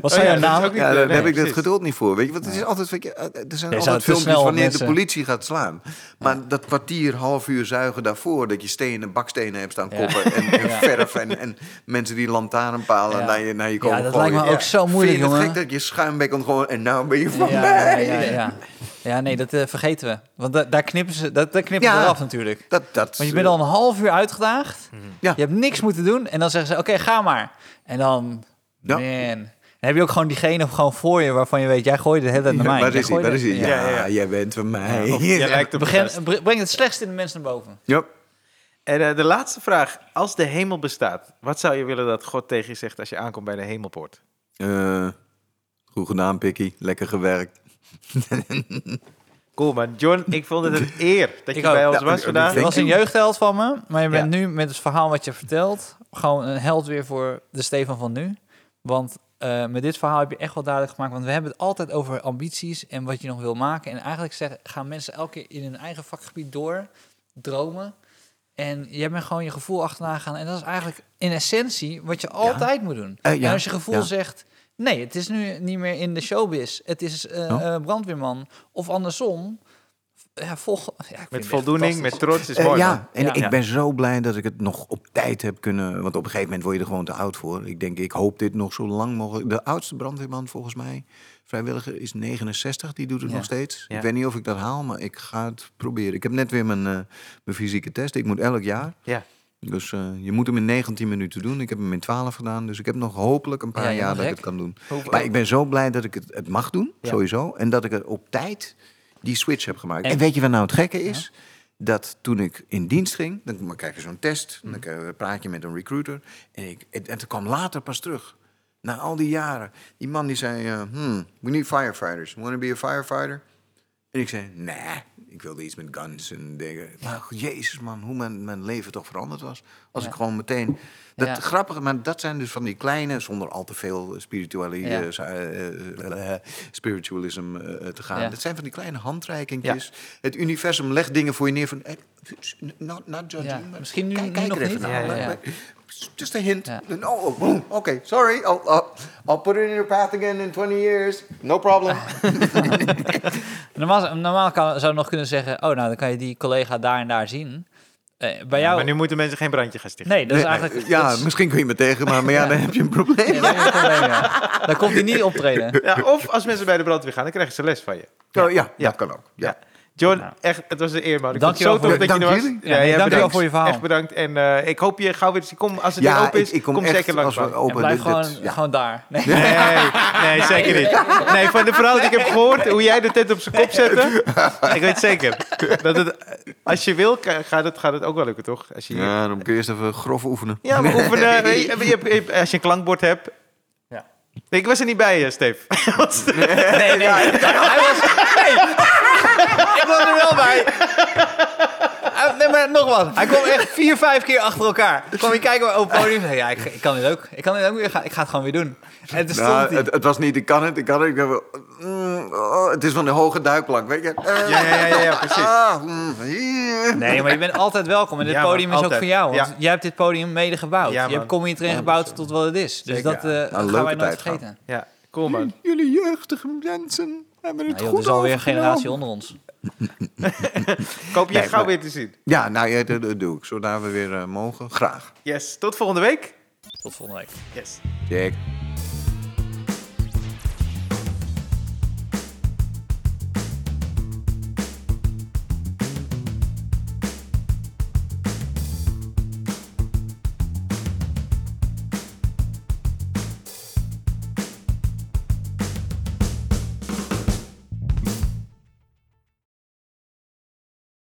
Wat Oh zou ja, jouw dat is naam? ook niet- Ja, daar nee, heb ik het geduld niet voor. Weet je, want het is altijd, weet je, eh, er zijn altijd filmpjes wanneer mensen- de politie gaat slaan. Maar dat kwartier, half uur zuigen daarvoor, dat je stenen, bakstenen hebt staan Ja. koppen en, en Ja. verf en, en mensen die lantaarnpalen Ja. naar je, naar je Ja, komen dat gooien. lijkt me ook zo moeilijk, Vind je het jongen. gek dat je schuimbekkend gewoon, en nou ben je van Ja, ja, mij. Ja, ja. ja, nee, dat eh, vergeten we. Want da- daar knippen ze, dat, dat knippen ze Ja. eraf natuurlijk. Dat, dat, Want je bent al een half uur uitgedaagd. Ja. Je hebt niks moeten doen. En dan zeggen ze, oké, ga maar. En dan, Ja. man. Dan heb je ook gewoon diegene gewoon voor je waarvan je weet, jij gooit de hele tijd naar mij. waar Jij is hij? Waar is hij? Ja. Ja, Ja, ja, ja. jij bent van mij. bre- breng het slechtste in de mensen naar boven. Ja. En eh, de laatste vraag. Als de hemel bestaat, wat zou je willen dat God tegen je zegt als je aankomt bij de hemelpoort? Eh, goed gedaan, Pikkie. Lekker gewerkt. Cool man. John, ik vond het een eer dat je bij ons was vandaag. Je was een jeugdheld van me, maar je bent Ja. nu met het verhaal wat je vertelt gewoon een held weer voor de Stefan van nu. Want eh, met dit verhaal heb je echt wel duidelijk gemaakt, want we hebben het altijd over ambities en wat je nog wil maken. En eigenlijk zeggen, gaan mensen elke keer in hun eigen vakgebied door, dromen. En je bent gewoon je gevoel achterna gaan. En dat is eigenlijk in essentie wat je altijd moet doen. Eh, ja, En als je gevoel ja. zegt, nee, het is nu niet meer in de showbiz. Het is eh, eh, brandweerman. Of andersom. Ja, volg, ja, Met voldoening, met trots is Eh, mooi. ja, man. en Ja. ik ben zo blij dat ik het nog op tijd heb kunnen... Want op een gegeven moment word je er gewoon te oud voor. Ik denk, ik hoop dit nog zo lang mogelijk... De oudste brandweerman volgens mij, vrijwilliger, is 69. Die doet het Ja. nog steeds. Ja. Ik weet niet of ik dat haal, maar ik ga het proberen. Ik heb net weer mijn, eh, mijn fysieke test. Ik moet elk jaar. Ja. Dus eh, je moet hem in 19 minuten doen. Ik heb hem in 12 gedaan. Dus ik heb nog hopelijk een paar Ja, jaar dat ik het kan doen. Maar ik ben zo blij dat ik het, het mag doen, Ja. sowieso. En dat ik er op tijd die switch heb gemaakt. En, En- weet je wat nou het gekke is? Dat toen ik in dienst ging, dan krijg je zo'n test. Dan krijg- praat je met een recruiter. En, ik, en, en het kwam later pas terug. Na al die jaren. Die man die zei, eh, hmm, we need firefighters. Want to be a firefighter? En ik zei, nee, ik wilde iets met guns en dingen. Maar jezus man, hoe mijn, mijn leven toch veranderd was. Als Ja. ik gewoon meteen... Dat Ja. grappige, maar dat zijn dus van die kleine, zonder al te veel spirituali- Ja. eh, eh, eh, spiritualism te gaan. Dat zijn van die kleine handreikingjes. Het universum legt dingen voor je neer van... eh, not, not judging, misschien nu- kijk, nu kijk nog er even niet. naar. Ja, ja, ja. Just a hint. Ja. No, oh, oh, oké, sorry. I'll, I'll, I'll put it in your path again in 20 years. No problem. Normaal, normaal kan, zou je nog kunnen zeggen, oh nou, dan kan je die collega daar en daar zien. Eh, bij jou... Maar nu moeten mensen geen brandje gaan stichten. Nee, dat is Nee, eigenlijk... ja, dat is- misschien kun je me tegen, maar, maar ja, dan heb je een probleem. Ja, een probleem, ja. Dan komt hij niet optreden. Ja, of als mensen bij de brandweer gaan, dan krijgen ze les van je. Oh, ja, Ja. dat kan ook. Ja. Ja. John, Ja. echt, het was een eer, man. Ik Dank je zo wel tof voor- dat je er dank was. jullie. Ja, nee, jij dank je wel voor je verhaal. Echt bedankt. En eh, ik hoop je gauw weer te zien. Kom, als het weer Ja, open is, ik, ik kom, kom echt zeker langs. als we open. En blijf dit- gewoon, dit- ja. gewoon daar. Nee. Nee, nee, zeker niet. Nee, van de verhaal die ik heb gehoord, hoe jij de tent op zijn kop zette. Ik weet zeker. Dat het, als je wil, gaat het, gaat het ook wel lukken, toch? Als je, ja. Ja, dan kun je eerst even grof oefenen. maar oefenen. hebt- je hebt- als je een klankbord hebt. Ja. Ik was er niet bij, eh, Steve. Nee, nee. Hij was, nee. Ik was er wel bij. Hij kwam, nee, maar nog wat. Hij kwam echt vier, vijf keer achter elkaar. Kwam je kijken op het podium. Ja, ik, ik kan dit ook. Ik kan dit ook weer gaan. Ik ga het gewoon weer doen. En toen stond Nou, hij. het, het was niet, ik kan het, ik kan het. Ik heb, mm, oh, het is van de hoge duikplank, weet je. Eh, Ja, ja, ja, ja, precies. ah, mm, hier. Nee, maar je bent altijd welkom. En dit Ja, man, podium is ook altijd. voor jou. Want Ja. jij hebt dit podium mede gebouwd. Ja, je man. hebt Comedy Train gebouwd tot wat het is. Dus Zeker. dat eh, gaan leuke wij nooit tijd vergeten. Ja, cool man. Jullie jeugdige mensen hebben het Nou, joh, goed er is alweer een generatie onder ons. Koop jij Nee, gauw maar- weer te zien. Ja, nou ja, dat, dat doe ik. Zodra we weer eh, mogen, graag. Yes, tot volgende week. Tot volgende week. Yes. Check.